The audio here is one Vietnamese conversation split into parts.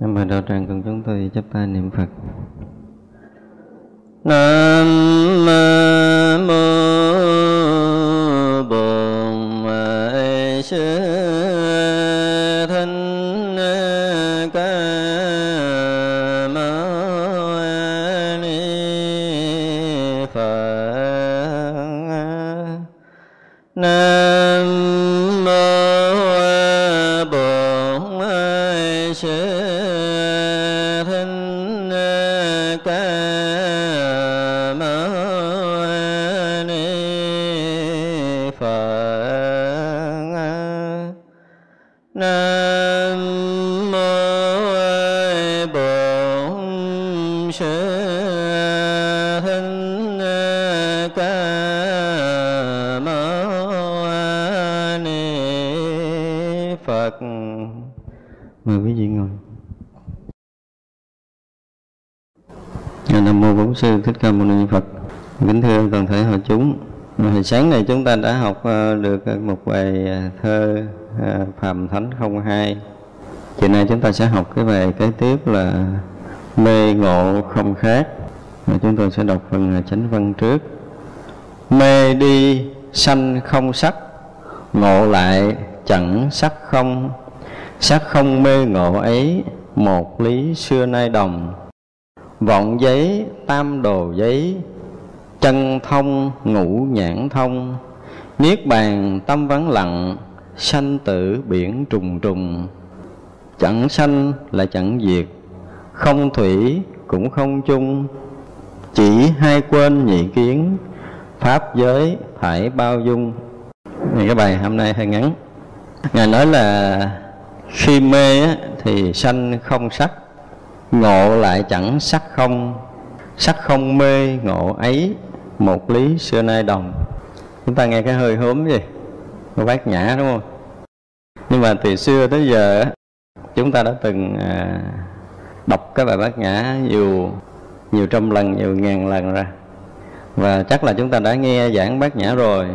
Nam mô đạo tràng cùng chúng tôi chắp tay niệm Phật. Nam mô sáng này chúng ta đã học ờ, được một bài ờ, thơ ờ, Phạm Thánh 02. Chiều nay chúng ta sẽ học cái bài kế tiếp là Mê ngộ không khác. Và chúng tôi sẽ đọc phần chánh văn trước. Mê đi sanh không sắc, ngộ lại chẳng sắc không. Sắc không mê ngộ ấy, một lý xưa nay đồng. Vọng giấy, tam đồ giấy, chân thông ngũ nhãn thông. Niết bàn tâm vắng lặng sanh tử biển trùng trùng. Chẳng sanh là chẳng diệt không thủy cũng không chung. Chỉ hai quên nhị kiến pháp giới phải bao dung. Này cái bài hôm nay hơi ngắn. Ngài nói là khi mê á, thì sanh không sắc ngộ lại chẳng sắc không. Sắc không mê ngộ ấy một lý xưa nay đồng. Chúng ta nghe cái hơi hốm gì? Nó bát nhã đúng không? Nhưng mà từ xưa tới giờ á, chúng ta đã từng à, đọc cái bài bát nhã nhiều nhiều trăm lần nhiều ngàn lần ra và chắc là chúng ta đã nghe giảng bát nhã rồi.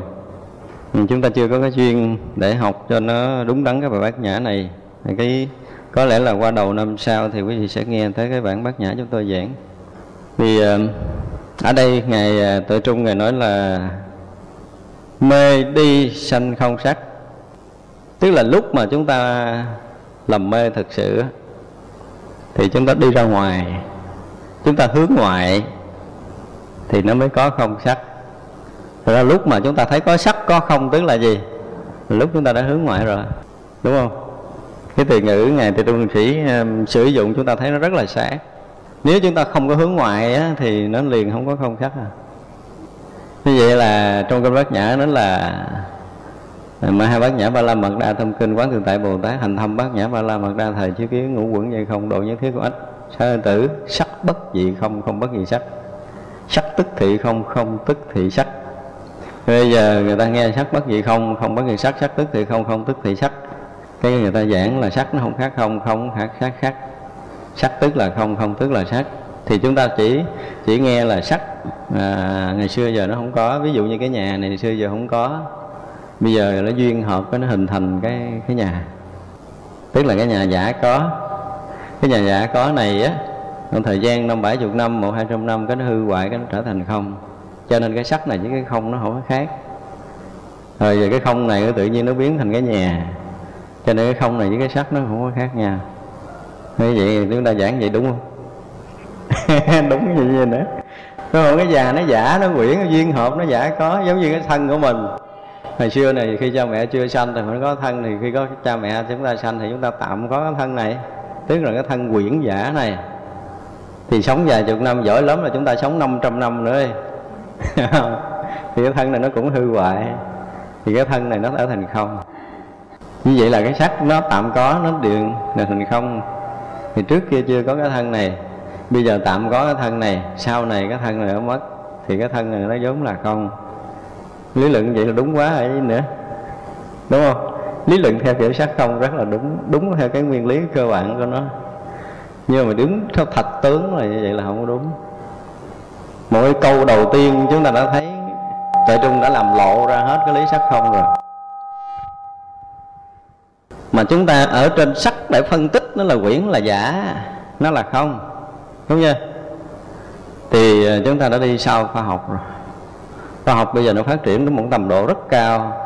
Nhưng chúng ta chưa có cái duyên để học cho nó đúng đắn cái bài bát nhã này. Thì cái có lẽ là qua đầu năm sau thì quý vị sẽ nghe tới cái bản bát nhã chúng tôi giảng. Vì ở đây ngài à, tự trung ngài nói là mê đi sanh không sắc. Tức là lúc mà chúng ta lầm mê thực sự thì chúng ta đi ra ngoài chúng ta hướng ngoại thì nó mới có không sắc. Thật ra lúc mà chúng ta thấy có sắc có không tức là gì? Lúc chúng ta đã hướng ngoại rồi đúng không? Cái từ ngữ ngài từ trung sĩ um, sử dụng chúng ta thấy nó rất là sáng nếu chúng ta không có hướng ngoại á, thì nó liền không có không khắc à. Như vậy là trong kinh bát nhã nó là mà hai bát nhã ba la mật đa thâm kinh quán thượng tại bồ tát hành thâm bát nhã ba la mật đa thời chiếu kiến ngũ quẩn dây không độ nhất thiết của ách sa tử sắc bất dị không không bất dị sắc. Sắc tức thị không không tức thị sắc. Bây giờ người ta nghe sắc bất dị không không bất dị sắc sắc tức thị không không tức thị sắc. Cái người ta giảng là sắc nó không khác không không khác khác khác sắc tức là không không tức là sắc. Thì chúng ta chỉ chỉ nghe là sắc. À, ngày xưa giờ nó không có. Ví dụ như cái nhà này ngày xưa giờ không có. Bây giờ nó duyên hợp cái nó hình thành cái cái nhà. Tức là cái nhà giả có. Cái nhà giả có này á trong thời gian năm bảy chục năm một hai trăm năm cái nó hư hoại cái nó trở thành không. Cho nên cái sắc này với cái không nó không có khác. Rồi giờ cái không này nó tự nhiên nó biến thành cái nhà. Cho nên cái không này với cái sắc nó không có khác nhau như vậy chúng ta giảng vậy đúng không? Đúng như vậy nữa. Đúng cái già nó giả, nó quyển, nó duyên hợp, nó giả có, giống như cái thân của mình. Hồi xưa này khi cha mẹ chưa sanh thì mới có thân, thì khi có cha mẹ chúng ta sanh thì chúng ta tạm có cái thân này. Tức là cái thân quyển giả này. Thì sống vài chục năm, giỏi lắm là chúng ta sống 500 năm nữa đi. Thì cái thân này nó cũng hư hoại. Thì cái thân này nó trở thành không. Như vậy là cái sắc nó tạm có, nó điện là thành không thì trước kia chưa có cái thân này, bây giờ tạm có cái thân này, sau này cái thân này nó mất, thì cái thân này nó vốn là không lý luận vậy là đúng quá ấy nữa, đúng không? Lý luận theo kiểu sắc không rất là đúng đúng theo cái nguyên lý cơ bản của nó. Nhưng mà đứng theo thật tướng là như vậy là không có đúng. Mỗi câu đầu tiên chúng ta đã thấy tuệ trung đã làm lộ ra hết cái lý sắc không rồi mà chúng ta ở trên sắc để phân tích nó là quyển là giả, nó là không. Đúng chưa? Thì ờ, chúng ta đã đi sau khoa học rồi. Khoa học bây giờ nó phát triển đến một tầm độ rất cao.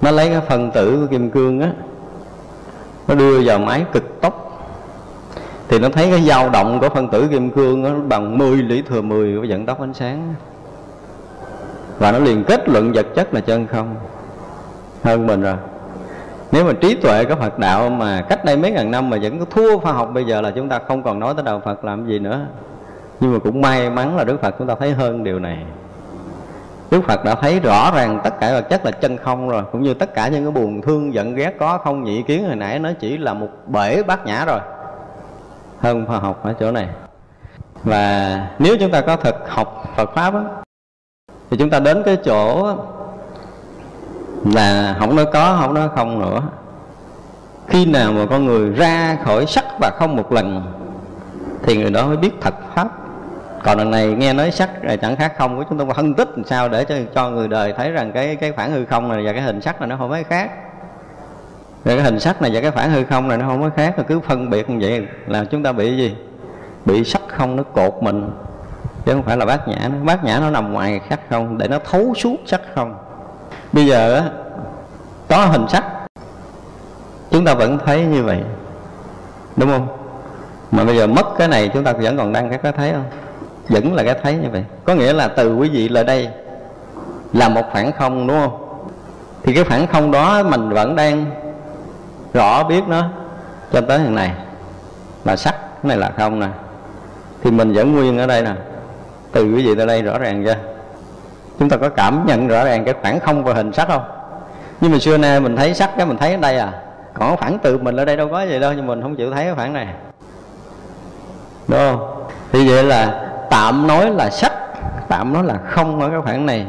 Nó lấy cái phân tử của kim cương á, nó đưa vào máy cực tốc. Thì nó thấy cái dao động của phân tử kim cương nó bằng 10 lý thừa 10 của vận tốc ánh sáng và nó liền kết luận vật chất là chân không. Hơn mình rồi nếu mà trí tuệ của Phật đạo mà cách đây mấy ngàn năm mà vẫn có thua khoa học bây giờ là chúng ta không còn nói tới đạo Phật làm gì nữa. Nhưng mà cũng may mắn là Đức Phật chúng ta thấy hơn điều này. Đức Phật đã thấy rõ ràng tất cả vật chất là chân không rồi Cũng như tất cả những cái buồn thương giận ghét có không nhị kiến hồi nãy Nó chỉ là một bể bát nhã rồi. Hơn khoa học ở chỗ này. Và nếu chúng ta có thực học Phật Pháp á, Thì chúng ta đến cái chỗ là không nói có, không nói không nữa. Khi nào mà con người ra khỏi sắc và không một lần, thì người đó mới biết thật pháp. Còn lần này nghe nói sắc rồi chẳng khác không của chúng ta phân tích làm sao để cho cho người đời thấy rằng cái cái phản hư không này và cái hình sắc này nó không có khác. Rồi cái hình sắc này và cái phản hư không này nó không có khác rồi cứ phân biệt như vậy là chúng ta bị gì? Bị sắc không nó cột mình. Chứ không phải là bát nhã nó bát nhã nó nằm ngoài sắc không, để nó thấu suốt sắc không bây giờ có hình sắc. Chúng ta vẫn thấy như vậy. Đúng không? Mà bây giờ mất cái này, chúng ta vẫn còn đang cái cái thấy không? Vẫn là cái thấy như vậy. Có nghĩa là từ quý vị lại đây là một khoảng không, đúng không? Thì cái khoảng không đó mình vẫn đang rõ biết nó cho tới hiện này. Là sắc cái này là không nè. Thì mình vẫn nguyên ở đây nè. Từ quý vị tới đây rõ ràng chưa? Chúng ta có cảm nhận rõ ràng cái khoảng không và hình sắc không? Nhưng mà xưa nay mình thấy sắc cái mình thấy ở đây à. Còn khoảng tự mình ở đây đâu có gì đâu, nhưng mình không chịu thấy cái khoảng này. Đúng không? Thì vậy là tạm nói là sắc, tạm nói là không ở cái khoảng này.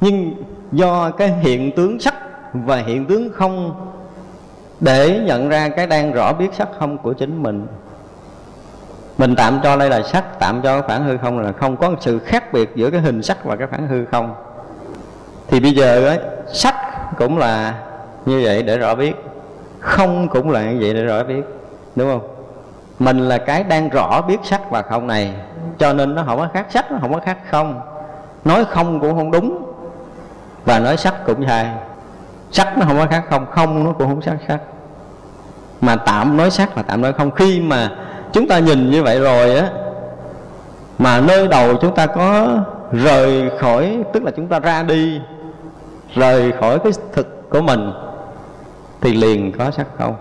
Nhưng do cái hiện tướng sắc và hiện tướng không để nhận ra cái đang rõ biết sắc không của chính mình mình tạm cho đây là sắc tạm cho cái phản hư không là không có sự khác biệt giữa cái hình sắc và cái phản hư không. Thì bây giờ ấy, sắc cũng là như vậy để rõ biết không cũng là như vậy để rõ biết đúng không? Mình là cái đang rõ biết sắc và không này cho nên nó không có khác sắc nó không có khác không. Nói không cũng không đúng và nói sắc cũng sai. Sắc nó không có khác không không nó cũng không sắc sắc. Mà tạm nói sắc là tạm nói không. Khi mà chúng ta nhìn như vậy rồi á mà nơi đầu chúng ta có rời khỏi tức là chúng ta ra đi rời khỏi cái thực của mình thì liền có sắc không?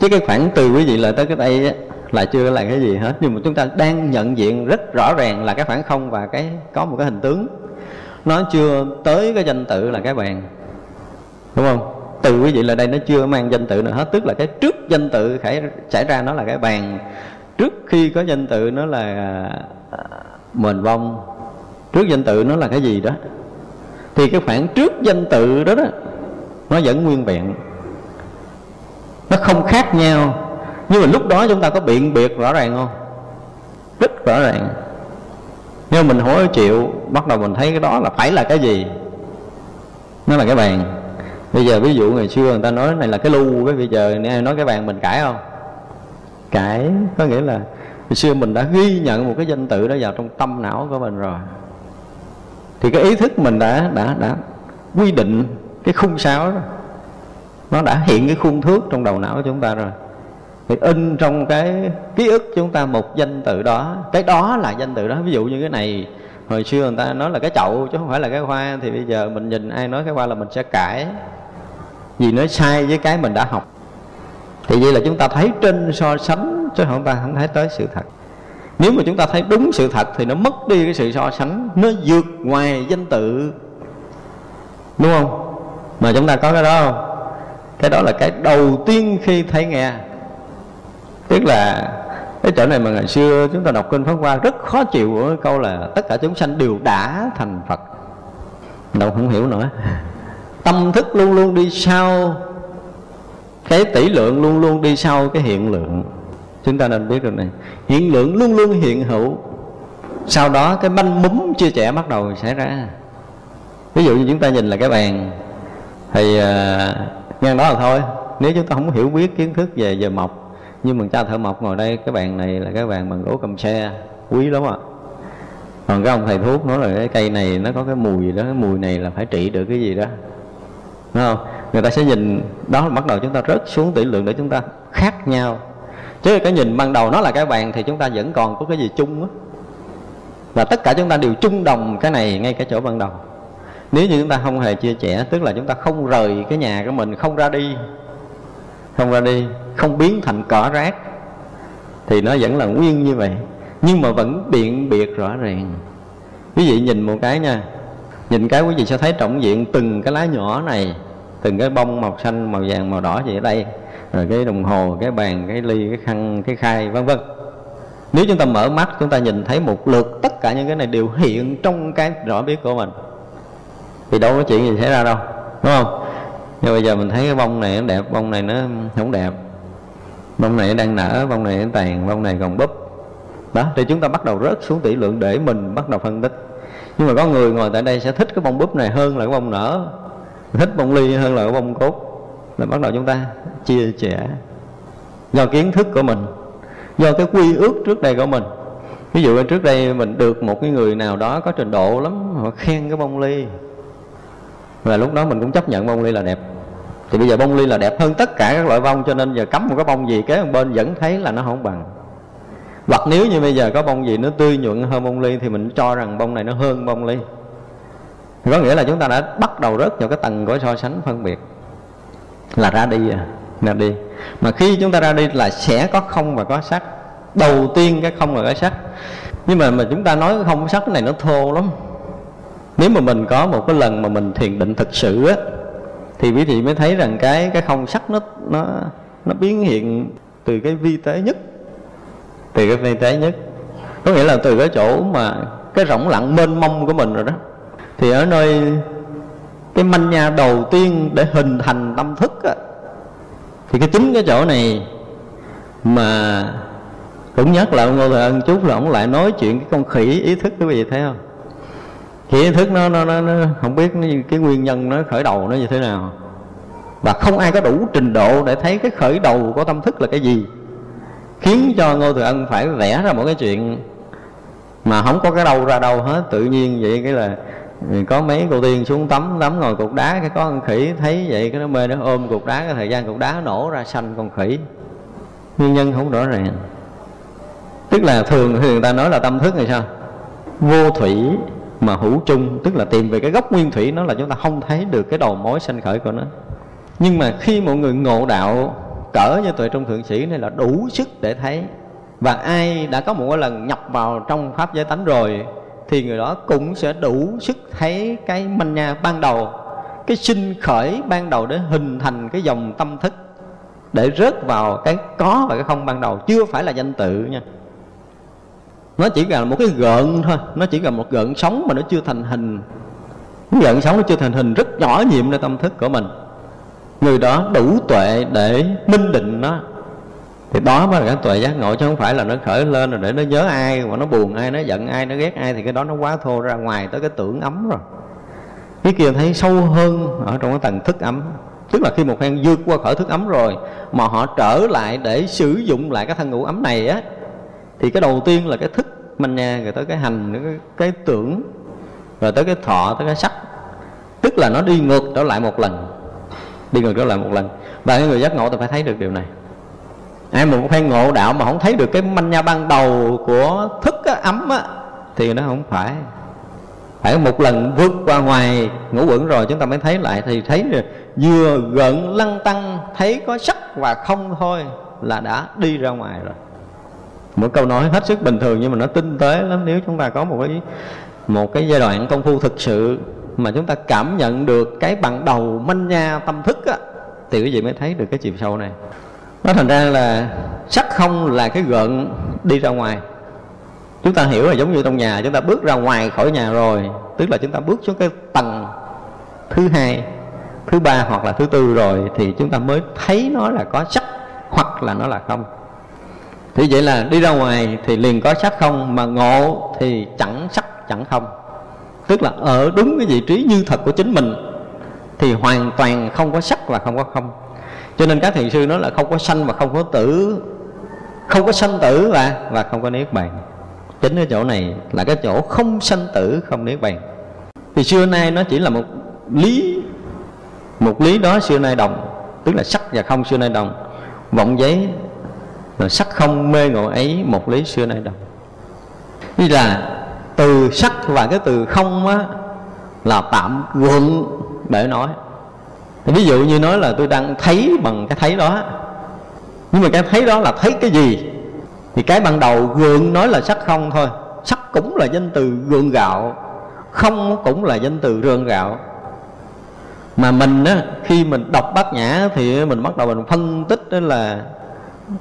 Chứ cái khoảng từ quý vị lại tới cái đây á, là chưa là cái gì hết. Nhưng mà chúng ta đang nhận diện rất rõ ràng là cái khoảng không và cái có một cái hình tướng. Nó chưa tới cái danh tự là cái bàn. Đúng không? Từ quý vị là đây, nó chưa mang danh tự nào hết tức là cái trước danh tự khải, xảy ra nó là cái bàn. Trước khi có danh tự nó là à, mền vong. Trước danh tự nó là cái gì đó. Thì cái khoảng trước danh tự đó đó, nó vẫn nguyên vẹn. Nó không khác nhau. Nhưng mà lúc đó chúng ta có biện biệt rõ ràng không? Rất rõ ràng. Nhưng mình hối chịu, bắt đầu mình thấy cái đó là phải là cái gì? Nó là cái bàn bây giờ ví dụ ngày xưa người ta nói này là cái lưu cái, bây giờ ai nói cái bàn mình cãi không? Cãi, có nghĩa là ngày xưa mình đã ghi nhận một cái danh tự đó vào trong tâm não của mình rồi. Thì cái ý thức mình đã đã đã quy định cái khung sáo đó. Nó đã hiện cái khung thước trong đầu não của chúng ta rồi. Thì in trong cái ký ức chúng ta một danh tự đó. Cái đó là danh tự đó. Ví dụ như cái này, hồi xưa người ta nói là cái chậu chứ không phải là cái hoa. Thì bây giờ mình nhìn ai nói cái hoa là mình sẽ cãi vì nó sai với cái mình đã học. Thì vậy là chúng ta thấy trên so sánh, chứ không ta không thấy tới sự thật. Nếu mà chúng ta thấy đúng sự thật thì nó mất đi cái sự so sánh, nó vượt ngoài danh tự. Đúng không? Mà chúng ta có cái đó không? Cái đó là cái đầu tiên khi thấy nghe. Tức là cái chỗ này mà ngày xưa chúng ta đọc kinh pháp hoa rất khó chịu ở câu là tất cả chúng sanh đều đã thành phật. Đâu không hiểu nữa tâm thức luôn luôn đi sau cái tỷ lượng luôn luôn đi sau cái hiện lượng. Chúng ta nên biết rồi này. Hiện lượng luôn luôn hiện hữu. Sau đó cái manh múng chia trẻ bắt đầu xảy ra. Ví dụ như chúng ta nhìn là cái bàn thì uh, ngang đó là thôi. Nếu chúng ta không hiểu biết kiến thức về về mộc nhưng mà cha thợ mộc ngồi đây cái bàn này là cái bàn bằng gỗ cầm xe quý lắm ạ. Còn cái ông thầy thuốc nói là cái cây này nó có cái mùi gì đó cái mùi này là phải trị được cái gì đó. Đúng không? Người ta sẽ nhìn, đó, bắt đầu chúng ta rớt xuống tỷ lượng để chúng ta khác nhau. Chứ cái nhìn ban đầu nó là cái bàn thì chúng ta vẫn còn có cái gì chung á. Và tất cả chúng ta đều chung đồng cái này ngay cái chỗ ban đầu. Nếu như chúng ta không hề chia sẻ, tức là chúng ta không rời cái nhà của mình, không ra đi, không ra đi, không biến thành cỏ rác, thì nó vẫn là nguyên như vậy. Nhưng mà vẫn biện biệt rõ ràng. Quý vị nhìn một cái nha nhìn cái quý vị sẽ thấy trọng diện từng cái lá nhỏ này, từng cái bông màu xanh, màu vàng, màu đỏ gì ở đây. Rồi cái đồng hồ, cái bàn, cái ly, cái khăn, cái khai vân vân. Nếu chúng ta mở mắt, chúng ta nhìn thấy một lượt tất cả những cái này đều hiện trong cái rõ biết của mình. Thì đâu có chuyện gì xảy ra đâu, đúng không? Nhưng bây giờ mình thấy cái bông này nó đẹp, bông này nó không đẹp. Bông này đang nở, bông này nó tàn, bông này còn búp. Đó, thì chúng ta bắt đầu rớt xuống tỷ lượng để mình bắt đầu phân tích nhưng mà có người ngồi tại đây sẽ thích cái bông búp này hơn là cái bông nở. Thích bông ly hơn là cái bông cốt. Là bắt đầu chúng ta chia sẻ do kiến thức của mình, do cái quy ước trước đây của mình. Ví dụ trước đây mình được một cái người nào đó có trình độ lắm, họ khen cái bông ly. Và lúc đó mình cũng chấp nhận bông ly là đẹp. Thì bây giờ bông ly là đẹp hơn tất cả các loại bông, cho nên giờ cắm một cái bông gì kế bên vẫn thấy là nó không bằng hoặc nếu như bây giờ có bông gì nó tươi nhuận hơn bông ly thì mình cho rằng bông này nó hơn bông ly. Có nghĩa là chúng ta đã bắt đầu rớt vào cái tầng của so sánh phân biệt. Là ra đi à ra đi. Mà khi chúng ta ra đi là sẽ có không và có sắc. Đầu tiên cái không và cái sắc. Nhưng mà mà chúng ta nói không sắc cái này nó thô lắm. Nếu mà mình có một cái lần mà mình thiền định thực sự á, thì quý vị mới thấy rằng cái cái không sắc nó nó nó biến hiện từ cái vi tế nhất thì cái vi tế nhất. Có nghĩa là từ cái chỗ mà cái rỗng lặng mênh mông của mình rồi đó thì ở nơi cái manh nha đầu tiên để hình thành tâm thức á, thì cái chính cái chỗ này mà cũng nhắc là ông Ngô Thời Ân chút là ông lại nói chuyện cái con khỉ ý thức quý vị thấy không? Khỉ ý thức nó, nó, nó, nó không biết nó, cái nguyên nhân nó khởi đầu nó như thế nào. Và không ai có đủ trình độ để thấy cái khởi đầu của tâm thức là cái gì khiến cho Ngô thừa Ân phải vẽ ra một cái chuyện mà không có cái đâu ra đâu hết. Tự nhiên vậy cái là có mấy cô tiên xuống tắm tắm ngồi cục đá, cái có con khỉ thấy vậy, cái nó mê nó ôm cục đá, cái thời gian cục đá nổ ra xanh con khỉ. Nguyên nhân không rõ ràng. Tức là thường thì người ta nói là tâm thức này sao? Vô thủy mà hữu chung, tức là tìm về cái gốc nguyên thủy, nó là chúng ta không thấy được cái đầu mối sanh khởi của nó. Nhưng mà khi mọi người ngộ đạo cỡ như tuệ trung thượng sĩ này là đủ sức để thấy. Và ai đã có một cái lần nhập vào trong pháp giới tánh rồi, thì người đó cũng sẽ đủ sức thấy cái manh nha ban đầu, cái sinh khởi ban đầu để hình thành cái dòng tâm thức, để rớt vào cái có và cái không ban đầu. Chưa phải là danh tự nha. Nó chỉ là một cái gợn thôi, nó chỉ là một gợn sống mà nó chưa thành hình. Cái gợn sống nó chưa thành hình, rất nhỏ nhiệm nơi tâm thức của mình người đó đủ tuệ để minh định nó. Thì đó mới là cái tuệ giác ngộ chứ không phải là nó khởi lên rồi để nó nhớ ai mà nó buồn ai nó giận ai nó ghét ai thì cái đó nó quá thô ra ngoài tới cái tưởng ấm rồi. Cái kia thấy sâu hơn ở trong cái tầng thức ấm. Tức là khi một phen vượt qua khỏi thức ấm rồi mà họ trở lại để sử dụng lại cái thân ngũ ấm này á thì cái đầu tiên là cái thức manh nha rồi tới cái hành cái, cái tưởng rồi tới cái thọ tới cái sắc. Tức là nó đi ngược trở lại một lần đi ngược trở lại một lần. Và cái người giác ngộ thì phải thấy được điều này. Ai mà một phen ngộ đạo mà không thấy được cái manh nha ban đầu của thức á, ấm á, thì nó không phải. Phải một lần vượt qua ngoài ngũ quẩn rồi chúng ta mới thấy lại. Thì thấy được vừa gợn lăng tăng thấy có sắc và không thôi là đã đi ra ngoài rồi. Một câu nói hết sức bình thường nhưng mà nó tinh tế lắm. Nếu chúng ta có một cái một cái giai đoạn công phu thực sự mà chúng ta cảm nhận được cái bằng đầu manh nha tâm thức á, thì quý vị mới thấy được cái chiều sâu này. Nó thành ra là sắc không là cái gợn đi ra ngoài. Chúng ta hiểu là giống như trong nhà, chúng ta bước ra ngoài khỏi nhà rồi, tức là chúng ta bước xuống cái tầng thứ hai, thứ ba hoặc là thứ tư rồi, thì chúng ta mới thấy nó là có sắc hoặc là nó là không. Thì vậy là đi ra ngoài thì liền có sắc không, mà ngộ thì chẳng sắc chẳng không tức là ở đúng cái vị trí như thật của chính mình thì hoàn toàn không có sắc và không có không. Cho nên các thiền sư nói là không có sanh và không có tử, không có sanh tử và và không có niết bàn. Chính cái chỗ này là cái chỗ không sanh tử, không niết bàn. Thì xưa nay nó chỉ là một lý một lý đó xưa nay đồng, tức là sắc và không xưa nay đồng. Vọng giấy là sắc không mê ngộ ấy, một lý xưa nay đồng. Như là từ sắc và cái từ không á, là tạm gượng để nói. Thì ví dụ như nói là tôi đang thấy bằng cái thấy đó. Nhưng mà cái thấy đó là thấy cái gì? Thì cái ban đầu gượng nói là sắc không thôi. Sắc cũng là danh từ gượng gạo, không cũng là danh từ rương gạo. Mà mình á, khi mình đọc bát nhã thì mình bắt đầu mình phân tích đó là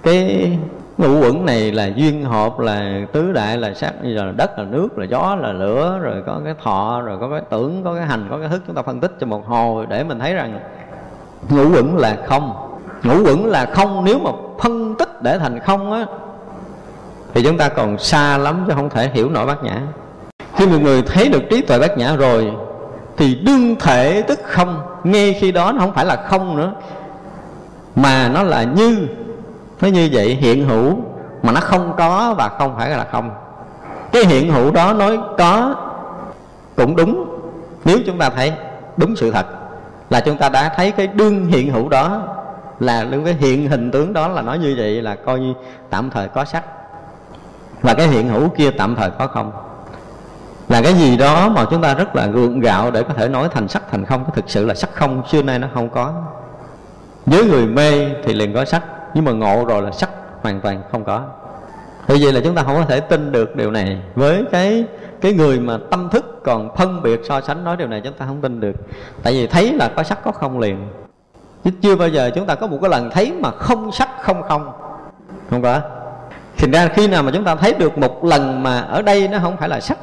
cái ngũ quẩn này là duyên hợp, là tứ đại, là sắc, như là đất, là nước, là gió, là lửa, rồi có cái thọ, rồi có cái tưởng, có cái hành, có cái thức, chúng ta phân tích cho một hồi để mình thấy rằng ngũ quẩn là không. Ngũ quẩn là không, nếu mà phân tích để thành không á, thì chúng ta còn xa lắm chứ không thể hiểu nổi bát nhã. Khi một người thấy được trí tuệ bát nhã rồi, thì đương thể tức không. Ngay khi đó nó không phải là không nữa, mà nó là như nó như vậy, hiện hữu mà nó không có và không phải là không. Cái hiện hữu đó nói có cũng đúng. Nếu chúng ta thấy đúng sự thật là chúng ta đã thấy cái đương hiện hữu đó là đương cái hiện hình tướng đó là nói như vậy là coi như tạm thời có sắc. Và cái hiện hữu kia tạm thời có không. Là cái gì đó mà chúng ta rất là gượng gạo để có thể nói thành sắc thành không, thực sự là sắc không, xưa nay nó không có. Với người mê thì liền có sắc nhưng mà ngộ rồi là sắc hoàn toàn không có. Vì vậy là chúng ta không có thể tin được điều này. Với cái cái người mà tâm thức còn phân biệt, so sánh nói điều này chúng ta không tin được. Tại vì thấy là có sắc có không liền. Chứ chưa bao giờ chúng ta có một cái lần thấy mà không sắc, không không. Không có. Thì ra khi nào mà chúng ta thấy được một lần mà ở đây nó không phải là sắc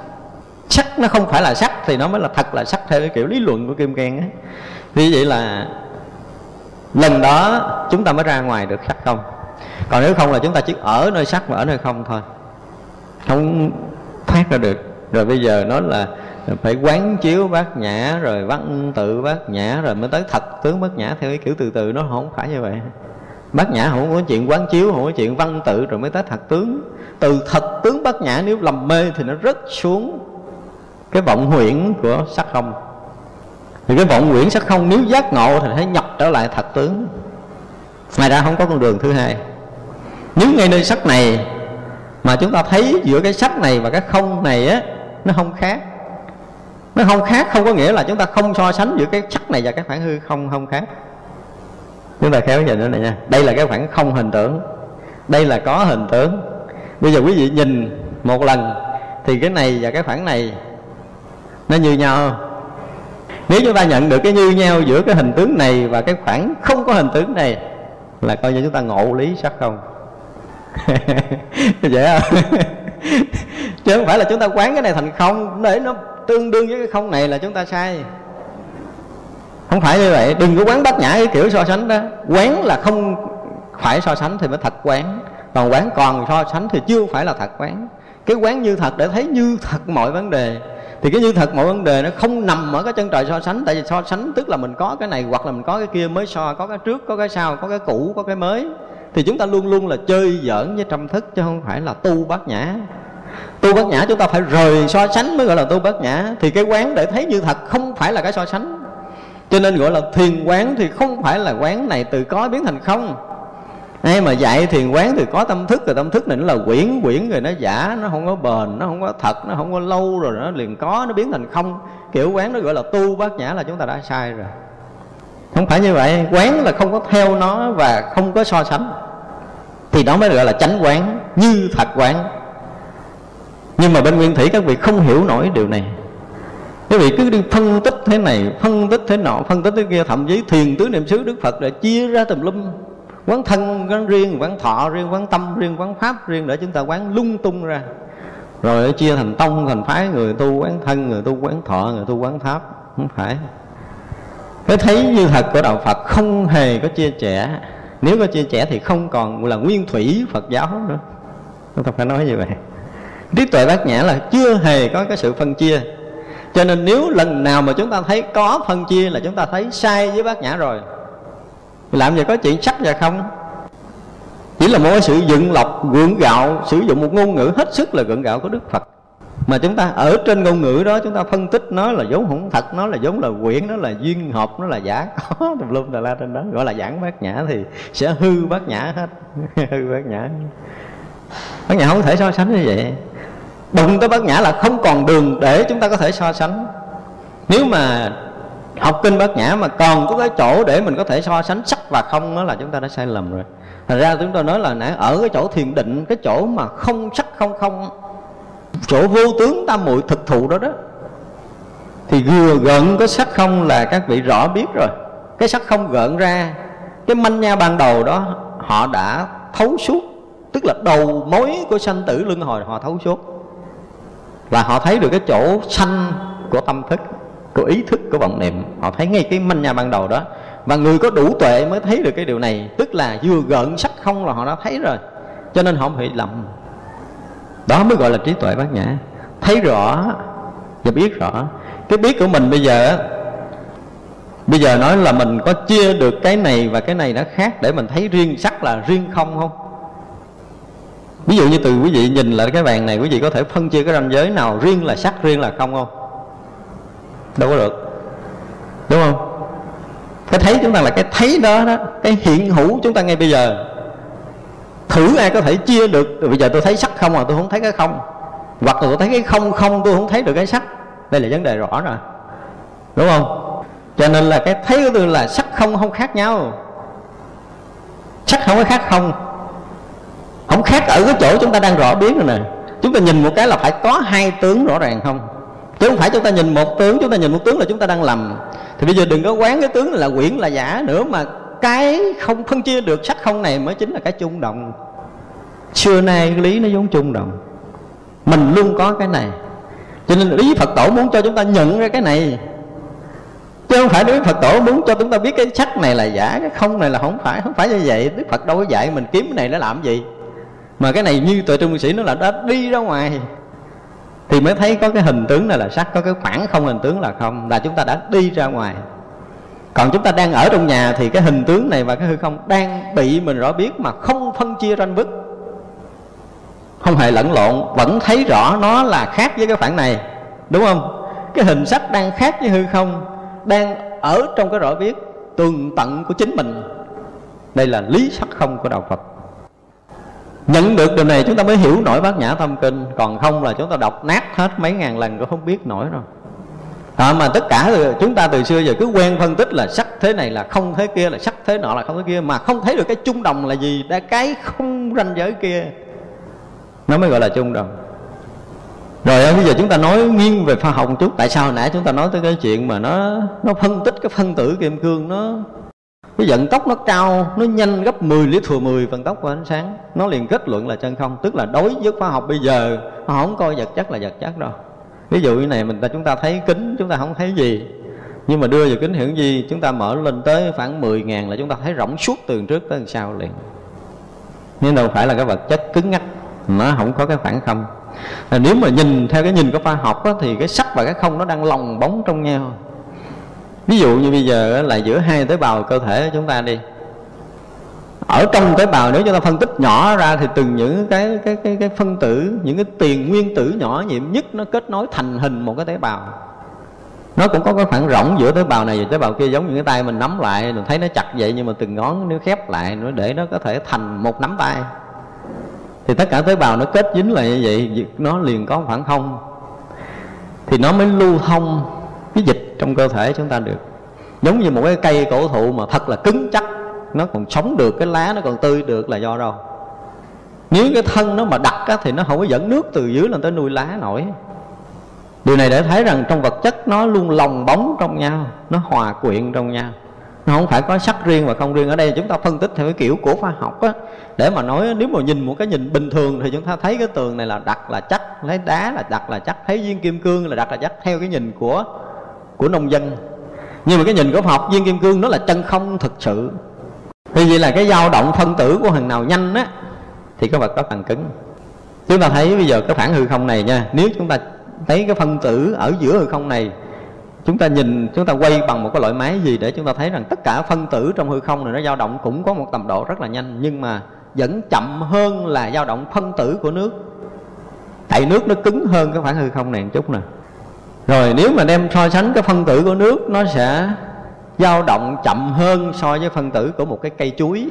Sắc nó không phải là sắc thì nó mới là thật là sắc theo cái kiểu lý luận của Kim Cang á. Vì vậy là lần đó chúng ta mới ra ngoài được sắc không? Còn nếu không là chúng ta chỉ ở nơi sắc và ở nơi không thôi. Không thoát ra được. Rồi bây giờ nói là phải quán chiếu bát nhã, rồi văn tự bát nhã, rồi mới tới thật tướng bát nhã theo cái kiểu từ từ. Nó không phải như vậy. Bát nhã không có chuyện quán chiếu, không có chuyện văn tự, rồi mới tới thật tướng. Từ thật tướng bát nhã nếu lầm mê thì nó rất xuống cái vọng huyễn của sắc không thì cái vọng quyển sắc không, nếu giác ngộ thì phải nhập trở lại thật tướng. Ngoài ra không có con đường thứ hai. Nếu ngay nơi sắc này mà chúng ta thấy giữa cái sắc này và cái không này á, nó không khác. Nó không khác không có nghĩa là chúng ta không so sánh giữa cái sắc này và cái khoảng hư không không khác. Chúng ta khéo nhìn nữa này nha. Đây là cái khoảng không hình tượng. Đây là có hình tướng bây giờ quý vị nhìn một lần, thì cái này và cái khoảng này nó như nhau nếu chúng ta nhận được cái như nhau giữa cái hình tướng này và cái khoảng không có hình tướng này, là coi như chúng ta ngộ lý sắc không? Dễ không chứ không phải là chúng ta quán cái này thành không, để nó tương đương với cái không này là chúng ta sai. Không phải như vậy. Đừng có quán bát nhã cái kiểu so sánh đó. Quán là không phải so sánh thì mới thật quán. Còn quán còn so sánh thì chưa phải là thật quán. Cái quán như thật để thấy như thật mọi vấn đề thì cái như thật mọi vấn đề nó không nằm ở cái chân trời so sánh. Tại vì so sánh tức là mình có cái này hoặc là mình có cái kia mới so, có cái trước, có cái sau, có cái cũ, có cái mới. Thì chúng ta luôn luôn là chơi giỡn với tâm thức chứ không phải là tu bát nhã. Tu bát nhã chúng ta phải rời so sánh mới gọi là tu bát nhã. Thì cái quán để thấy như thật không phải là cái so sánh. Cho nên gọi là thiền quán thì không phải là quán này từ có biến thành không ai mà dạy thiền quán thì có tâm thức rồi, tâm thức này nó là quyển quyển rồi nó giả, nó không có bền, nó không có thật, nó không có lâu rồi, nó liền có, nó biến thành không. Kiểu quán nó gọi là tu bát nhã là chúng ta đã sai rồi. Không phải như vậy, quán là không có theo nó và không có so sánh. Thì đó mới gọi là chánh quán, như thật quán. Nhưng mà bên nguyên thủy các vị không hiểu nổi điều này. Các vị cứ đi phân tích thế này, phân tích thế nọ, phân tích thế kia, thậm chí thiền tứ niệm xứ đức phật để chia ra tùm lum quán thân, quán riêng, quán thọ riêng, quán tâm riêng, quán pháp riêng để chúng ta quán lung tung ra. Rồi chia thành tông, thành phái, người tu quán thân, người tu quán thọ, người tu quán pháp. Không phải. Cái thấy như thật của đạo phật, không hề có chia sẻ nếu có chia sẻ thì không còn là nguyên thủy phật giáo nữa. Chúng ta phải nói như vậy. Trí tuệ bát nhã là chưa hề có cái sự phân chia. Cho nên nếu lần nào mà chúng ta thấy có phân chia là chúng ta thấy sai với bát nhã rồi làm gì có chuyện sắc và không? Chỉ là một sự dựng lọc, gượng gạo, sử dụng một ngôn ngữ hết sức là gượng gạo của đức phật. Mà chúng ta ở trên ngôn ngữ đó, chúng ta phân tích nó là vốn không thật, nó là vốn là quyển, nó là duyên hợp, nó là giả. Có tùm lum tà la trên đó. Gọi là giảng bát nhã thì sẽ hư bát nhã hết. Hư bát nhã. Bát nhã không thể so sánh như vậy. Đụng tới bát nhã là không còn đường để chúng ta có thể so sánh. Nếu mà học kinh bát nhã mà còn có cái chỗ để mình có thể so sánh sắc và không đó là chúng ta đã sai lầm rồi. Thành ra chúng tôi nói là nãy ở cái chỗ thiền định, cái chỗ mà không sắc, không không, chỗ vô tướng tam muội thực thụ đó đó, thì vừa gợn có sắc không là các vị rõ biết rồi. Cái sắc không gợn ra, cái manh nha ban đầu đó, họ đã thấu suốt, tức là đầu mối của sanh tử luân hồi họ thấu suốt. Và họ thấy được cái chỗ sanh của tâm thức của ý thức của vọng niệm. Họ thấy ngay cái manh nha ban đầu đó. Và người có đủ tuệ mới thấy được cái điều này. Tức là vừa gợn sắc không là họ đã thấy rồi. Cho nên họ không bị lầm. Đó mới gọi là trí tuệ bát nhã. Thấy rõ, và biết rõ. Cái biết của mình bây giờ bây giờ nói là mình có chia được cái này và cái này nó khác để mình thấy riêng sắc là riêng không không? Ví dụ như từ quý vị nhìn lại cái bàn này, quý vị có thể phân chia cái ranh giới nào riêng là sắc riêng là không không? Đâu có được. Đúng không? Cái thấy chúng ta là cái thấy đó đó, cái hiện hữu chúng ta ngay bây giờ. Thử ai có thể chia được, bây giờ tôi thấy sắc không mà tôi không thấy cái không. Hoặc là tôi thấy cái không không, tôi không thấy được cái sắc. Đây là vấn đề rõ rồi. Đúng không? Cho nên là cái thấy của tôi là sắc không không khác nhau. Sắc không có khác không. Không khác ở cái chỗ chúng ta đang rõ biết rồi nè. Chúng ta nhìn một cái là phải có hai tướng rõ ràng không? Chứ không phải chúng ta nhìn một tướng, chúng ta nhìn một tướng là chúng ta đang lầm. Thì bây giờ đừng có quán cái tướng là quyển là giả nữa mà cái không phân chia được sắc không này mới chính là cái chung động xưa nay cái lý nó giống chung động mình luôn có cái này. Cho nên lý phật tổ muốn cho chúng ta nhận ra cái này. Chứ không phải đức phật tổ muốn cho chúng ta biết cái sắc này là giả, cái không này là không phải. Không phải như vậy. Đức phật đâu có dạy mình kiếm cái này để làm gì. Mà cái này như tuệ trung sĩ nó là đã đi ra ngoài thì mới thấy có cái hình tướng này là sắc, có cái khoảng không hình tướng là không, là chúng ta đã đi ra ngoài. Còn chúng ta đang ở trong nhà thì cái hình tướng này và cái hư không đang bị mình rõ biết mà không phân chia ranh vứt không hề lẫn lộn, vẫn thấy rõ nó là khác với cái khoảng này, đúng không? Cái hình sắc đang khác với hư không, đang ở trong cái rõ biết, tường tận của chính mình. Đây là lý sắc không của đạo phật nhận được điều này chúng ta mới hiểu nổi bát nhã tâm kinh. Còn không là chúng ta đọc nát hết mấy ngàn lần cũng không biết nổi rồi. À, mà tất cả chúng ta từ xưa giờ cứ quen phân tích là sắc thế này là không thế kia là sắc thế nọ là không thế kia. Mà không thấy được cái chung đồng là gì đã cái không ranh giới kia. Nó mới gọi là chung đồng. Rồi à, bây giờ chúng ta nói nghiêng về khoa học một chút. Tại sao hồi nãy chúng ta nói tới cái chuyện mà nó nó phân tích cái phân tử kim cương nó cái vận tốc nó cao nó nhanh gấp 10 lý thừa 10 vận tốc của ánh sáng nó liền kết luận là chân không. Tức là đối với khoa học bây giờ họ không coi vật chất là vật chất đâu. Ví dụ như này mình ta chúng ta thấy kính chúng ta không thấy gì. Nhưng mà đưa vào kính hiển vi chúng ta mở lên tới khoảng 10 ngàn là chúng ta thấy rỗng suốt từ trước tới sau liền. Nhưng đâu phải là cái vật chất cứng ngắc nó không có cái khoảng không. Nếu mà nhìn theo cái nhìn của khoa học đó, thì cái sắc và cái không nó đang lồng bóng trong nhau ví dụ như bây giờ là giữa hai tế bào cơ thể của chúng ta đi. Ở trong tế bào nếu chúng ta phân tích nhỏ ra thì từng những cái cái cái cái phân tử, những cái tiền nguyên tử nhỏ nhiệm nhất nó kết nối thành hình một cái tế bào. Nó cũng có cái khoảng rỗng giữa tế bào này và tế bào kia, giống như cái tay mình nắm lại, mình thấy nó chặt vậy nhưng mà từng ngón nếu khép lại nó để nó có thể thành một nắm tay. Thì tất cả tế bào nó kết dính lại như vậy, nó liền có khoảng không. Thì nó mới lưu thông cái dịch trong cơ thể chúng ta được. Giống như một cái cây cổ thụ mà thật là cứng chắc nó còn sống được cái lá nó còn tươi được là do đâu? Nếu cái thân nó mà đặc á, thì nó không có dẫn nước từ dưới lên tới nuôi lá nổi. Điều này để thấy rằng trong vật chất nó luôn lồng bóng trong nhau nó hòa quyện trong nhau. Nó không phải có sắc riêng và không riêng. Ở đây chúng ta phân tích theo cái kiểu của khoa học á để mà nói nếu mà nhìn một cái nhìn bình thường thì chúng ta thấy cái tường này là đặc là chắc lấy đá là đặc là chắc thấy viên kim cương là đặc là chắc theo cái nhìn của của nông dân. Nhưng mà cái nhìn của học viên kim cương nó là chân không thực sự. Thì vậy là cái dao động phân tử của thằng nào nhanh á, thì cái vật đó càng cứng. Chúng ta thấy bây giờ cái phản hư không này nha, nếu chúng ta thấy cái phân tử ở giữa hư không này, chúng ta nhìn, chúng ta quay bằng một cái loại máy gì để chúng ta thấy rằng tất cả phân tử trong hư không này nó dao động cũng có một tầm độ rất là nhanh, nhưng mà vẫn chậm hơn là dao động phân tử của nước. Tại nước nó cứng hơn cái khoảng hư không này một chút nè rồi nếu mà đem so sánh cái phân tử của nước, nó sẽ dao động chậm hơn so với phân tử của một cái cây chuối.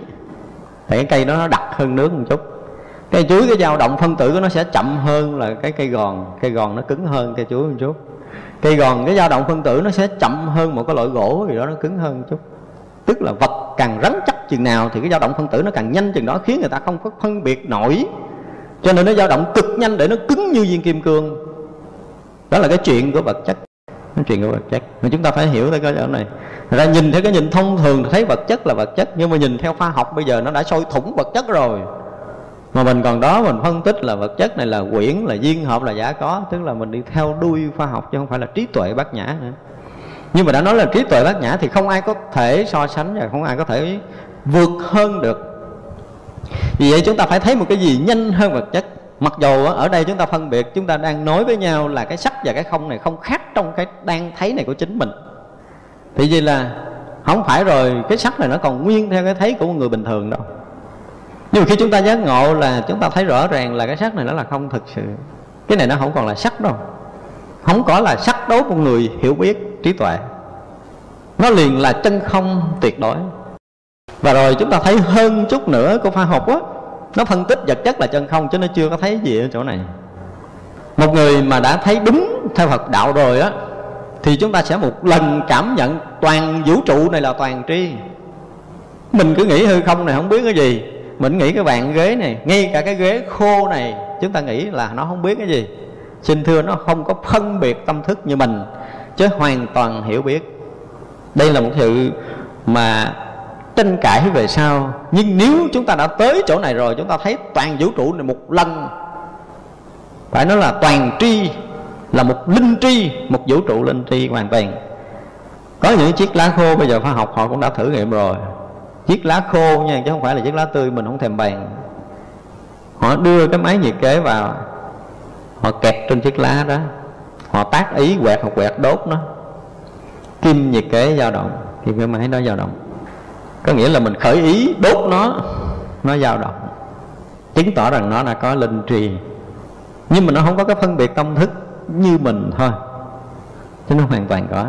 Thì cái cây đó nó đặc hơn nước một chút. Cây chuối cái dao động phân tử của nó sẽ chậm hơn là cái cây gòn. Cây gòn nó cứng hơn cây chuối một chút. Cây gòn cái dao động phân tử nó sẽ chậm hơn một cái loại gỗ gì đó nó cứng hơn một chút. Tức là vật càng rắn chắc chừng nào thì cái dao động phân tử nó càng nhanh chừng đó, khiến người ta không có phân biệt nổi. Cho nên nó dao động cực nhanh để nó cứng như viên kim cương đó là cái chuyện của vật chất. Cái chuyện của vật chất. Mà chúng ta phải hiểu tới cái chỗ này. Ra nhìn theo cái nhìn thông thường, thấy vật chất là vật chất, nhưng mà nhìn theo khoa học bây giờ nó đã sôi thủng vật chất rồi. Mà mình còn đó, mình phân tích là vật chất này là quyển, là duyên hợp, là giả có. Tức là mình đi theo đuôi khoa học chứ không phải là trí tuệ bát nhã nữa. Nhưng mà đã nói là trí tuệ bát nhã thì không ai có thể so sánh và không ai có thể vượt hơn được. Vì vậy chúng ta phải thấy một cái gì nhanh hơn vật chất mặc dù ở đây chúng ta phân biệt, chúng ta đang nói với nhau là cái sắc và cái không này không khác trong cái đang thấy này của chính mình. Thì vì là không phải rồi cái sắc này nó còn nguyên theo cái thấy của một người bình thường đâu. Nhưng mà khi chúng ta giác ngộ là chúng ta thấy rõ ràng là cái sắc này nó là không thực sự. Cái này nó không còn là sắc đâu. Không có là sắc đối của người hiểu biết trí tuệ. Nó liền là chân không tuyệt đối. Và rồi chúng ta thấy hơn chút nữa của khoa học á nó phân tích vật chất là chân không chứ nó chưa có thấy gì ở chỗ này. Một người mà đã thấy đúng theo Phật đạo rồi á, thì chúng ta sẽ một lần cảm nhận toàn vũ trụ này là toàn tri. Mình cứ nghĩ hư không này, không biết cái gì. Mình nghĩ cái bàn ghế này, ngay cả cái ghế khô này, chúng ta nghĩ là nó không biết cái gì. Xin thưa, nó không có phân biệt tâm thức như mình, chứ hoàn toàn hiểu biết. Đây là một sự mà tranh cãi về sau. Nhưng nếu chúng ta đã tới chỗ này rồi, chúng ta thấy toàn vũ trụ này một lần. Phải nói là toàn tri, là một linh tri, một vũ trụ linh tri hoàn toàn. Có những chiếc lá khô, bây giờ khoa học họ cũng đã thử nghiệm rồi. Chiếc lá khô nha, chứ không phải là chiếc lá tươi, mình không thèm bàn. Họ đưa cái máy nhiệt kế vào, họ kẹt trên chiếc lá đó. Họ tác ý quẹt hoặc quẹt đốt nó. Kim nhiệt kế dao động thì cái máy đó dao động có nghĩa là mình khởi ý, đốt nó nó dao động. Chứng tỏ rằng nó đã có linh trì nhưng mà nó không có cái phân biệt tâm thức như mình thôi. Chứ nó hoàn toàn có.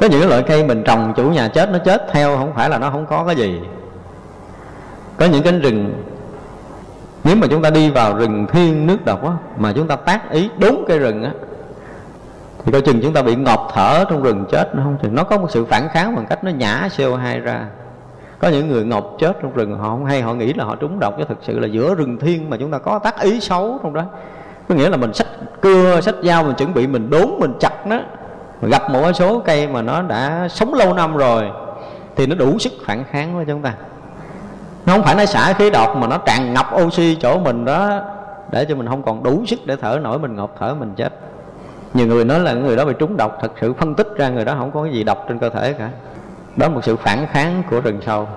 Có những loại cây mình trồng, chủ nhà chết, nó chết theo, không phải là nó không có cái gì. Có những cánh rừng, nếu mà chúng ta đi vào rừng thiên nước độc á, mà chúng ta tác ý đúng cây rừng á, thì coi chừng chúng ta bị ngọt thở trong rừng chết, nó không chừng. Nó có một sự phản kháng bằng cách nó nhả CO2 ra có những người ngọc chết trong rừng, họ không hay, họ nghĩ là họ trúng độc, chứ thực sự là giữa rừng thiên mà chúng ta có tác ý xấu trong đó. Có nghĩa là mình sách cưa sách dao, mình chuẩn bị mình đốn, mình chặt nó. Gặp một số cây mà nó đã sống lâu năm rồi, thì nó đủ sức phản kháng với chúng ta. Nó không phải nó xả khí độc, mà nó tràn ngập oxy chỗ mình đó, để cho mình không còn đủ sức để thở nổi, mình ngộp thở, mình chết. Nhiều người nói là người đó bị trúng độc, thật sự phân tích ra người đó không có cái gì độc trên cơ thể cả đó là một sự phản kháng của rừng sâu.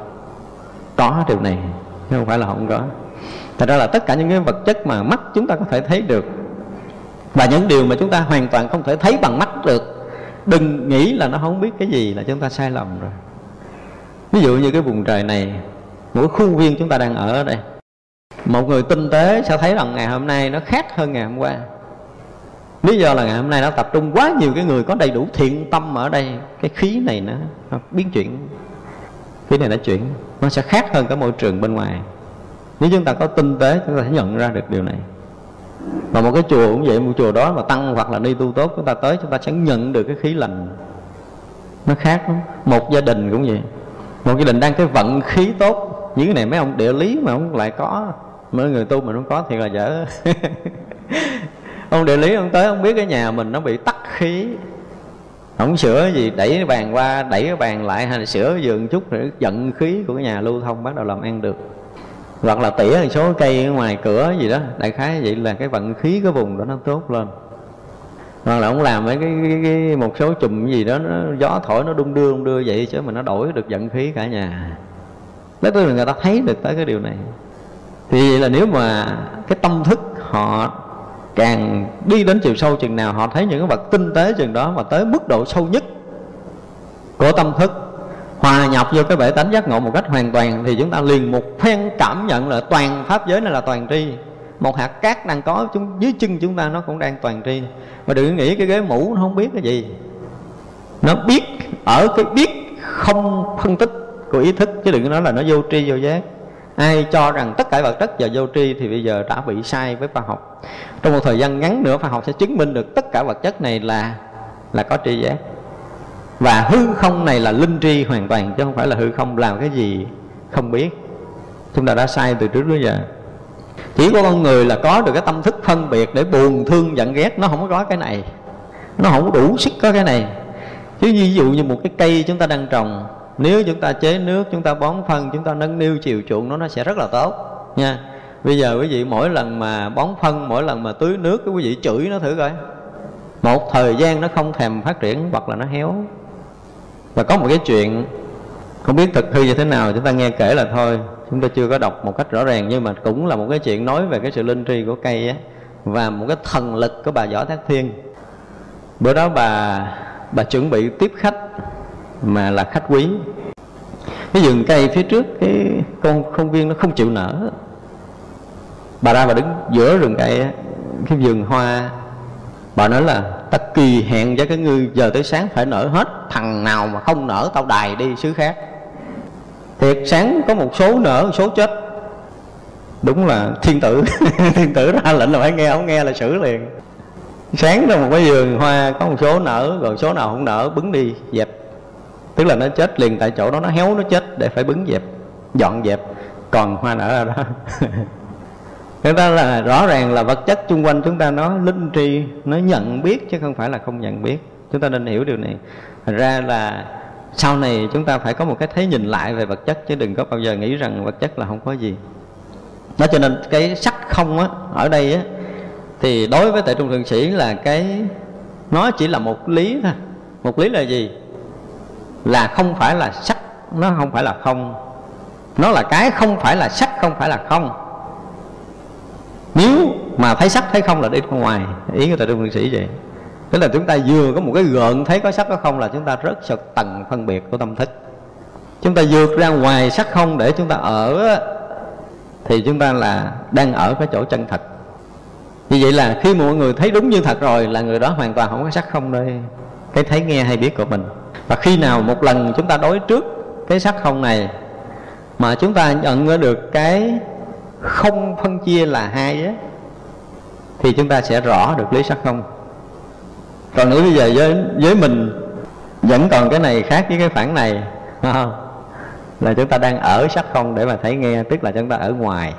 Có điều này chứ không phải là không có. Thật ra là tất cả những cái vật chất mà mắt chúng ta có thể thấy được, và những điều mà chúng ta hoàn toàn không thể thấy bằng mắt được, đừng nghĩ là nó không biết cái gì là chúng ta sai lầm rồi. Ví dụ như cái vùng trời này, mỗi khuôn viên chúng ta đang ở ở đây, một người tinh tế sẽ thấy rằng ngày hôm nay nó khác hơn ngày hôm qua lý do là ngày hôm nay nó tập trung quá nhiều cái người có đầy đủ thiện tâm ở đây. Cái khí này nó, nó biến chuyển. Khí này nó chuyển nó sẽ khác hơn cái môi trường bên ngoài. Nếu chúng ta có tinh tế chúng ta sẽ nhận ra được điều này. Và một cái chùa cũng vậy một chùa đó mà tăng hoặc là đi tu tốt chúng ta tới chúng ta sẽ nhận được cái khí lành. Nó khác lắm. Một gia đình cũng vậy. Một gia đình đang cái vận khí tốt. Những cái này mấy ông địa lý mà không lại có. Mấy người tu mà không có thì là dở. ông địa lý ông tới ông biết cái nhà mình nó bị tắc khí. Không sửa gì đẩy cái bàn qua đẩy cái bàn lại hay là sửa giường chút để giận khí của cái nhà lưu thông bắt đầu làm ăn được. Hoặc là tỉa một số cây ở ngoài cửa gì đó đại khái vậy là cái vận khí cái vùng đó nó tốt lên. Hoặc là ông làm mấy cái, cái, cái một số chùm gì đó nó gió thổi nó đung đưa đung đưa vậy chứ mà nó đổi được vận khí cả nhà. Đó tức là người ta thấy được tới cái điều này. Thì vậy là nếu mà cái tâm thức họ càng đi đến chiều sâu chừng nào, họ thấy những cái vật tinh tế chừng đó mà tới mức độ sâu nhất của tâm thức. Hòa nhập vô cái bể tánh giác ngộ một cách hoàn toàn thì chúng ta liền một phen cảm nhận là toàn pháp giới này là toàn tri. Một hạt cát đang có chúng, dưới chân chúng ta nó cũng đang toàn tri. Mà đừng nghĩ cái ghế mũ nó không biết cái gì. Nó biết, ở cái biết không phân tích của ý thức, chứ đừng nói là nó vô tri, vô giác ai cho rằng tất cả vật chất và vô tri thì bây giờ đã bị sai với khoa học? Trong một thời gian ngắn nữa khoa học sẽ chứng minh được tất cả vật chất này là là có tri giác. Và hư không này là linh tri hoàn toàn, chứ không phải là hư không. Làm cái gì không biết. Chúng ta đã sai từ trước đến giờ. Chỉ có con người là có được cái tâm thức phân biệt để buồn, thương, giận, ghét. Nó không có cái này. Nó không đủ sức có cái này. Chứ ví dụ như một cái cây chúng ta đang trồng nếu chúng ta chế nước, chúng ta bón phân, chúng ta nâng niu chiều chuộng nó nó sẽ rất là tốt, nha. Bây giờ quý vị mỗi lần mà bón phân, mỗi lần mà tưới nước, cái quý vị chửi nó thử coi. Một thời gian nó không thèm phát triển hoặc là nó héo. Và có một cái chuyện, không biết thực hư như thế nào, chúng ta nghe kể là thôi. Chúng ta chưa có đọc một cách rõ ràng, nhưng mà cũng là một cái chuyện nói về cái sự linh tri của cây á, và một cái thần lực của bà võ thác thiên. Bữa đó bà bà chuẩn bị tiếp khách mà là khách quý. Cái vườn cây phía trước, cái con công viên nó không chịu nở. Bà ra bà đứng giữa rừng cây cái vườn hoa. Bà nói là ta kỳ hẹn với cái ngươi giờ tới sáng phải nở hết, thằng nào mà không nở tao đài đi, xứ khác. Thiệt, sáng có một số nở, một số chết. Đúng là thiên tử thiên tử ra lệnh là phải nghe, không nghe là xử liền. Sáng ra một cái vườn hoa, có một số nở, rồi số nào không nở, bứng đi, dẹp tức là nó chết liền tại chỗ đó nó héo nó chết để phải bứng dẹp dọn dẹp. Còn hoa nở ra đó. Người ta là rõ ràng là vật chất xung quanh chúng ta nó linh tri Nó nhận biết chứ không phải là không nhận biết. Chúng ta nên hiểu điều này. Thành ra là sau này chúng ta phải có một cái thế nhìn lại về vật chất Chứ đừng có bao giờ nghĩ rằng vật chất là không có gì. Đó cho nên cái sắc không á, ở đây á, Thì đối với tại trung thượng sĩ là cái Nó chỉ là một lý thôi. Một lý là gì? Là không phải là sắc, Nó không phải là không. Nó là cái không phải là sắc, Không phải là không. Nếu mà thấy sắc, thấy không là đi ra ngoài. Ý của ta trung sĩ vậy. Tức là chúng ta vừa có một cái gợn thấy có sắc có không là chúng ta rất sợ tầng phân biệt của tâm thức. Chúng ta vượt ra ngoài sắc không để chúng ta ở, thì chúng ta là đang ở cái chỗ chân thật. Như vậy là khi mọi người thấy đúng như thật rồi là người đó hoàn toàn không có sắc không đây cái thấy nghe hay biết của mình. Và khi nào một lần chúng ta đối trước cái sắc không này, mà chúng ta nhận được cái không phân chia là hai á, thì chúng ta sẽ rõ được lý sắc không. Còn nếu bây giờ với với mình vẫn còn cái này khác với cái phản này không? là chúng ta đang ở sắc không để mà thấy nghe, tức là chúng ta ở ngoài.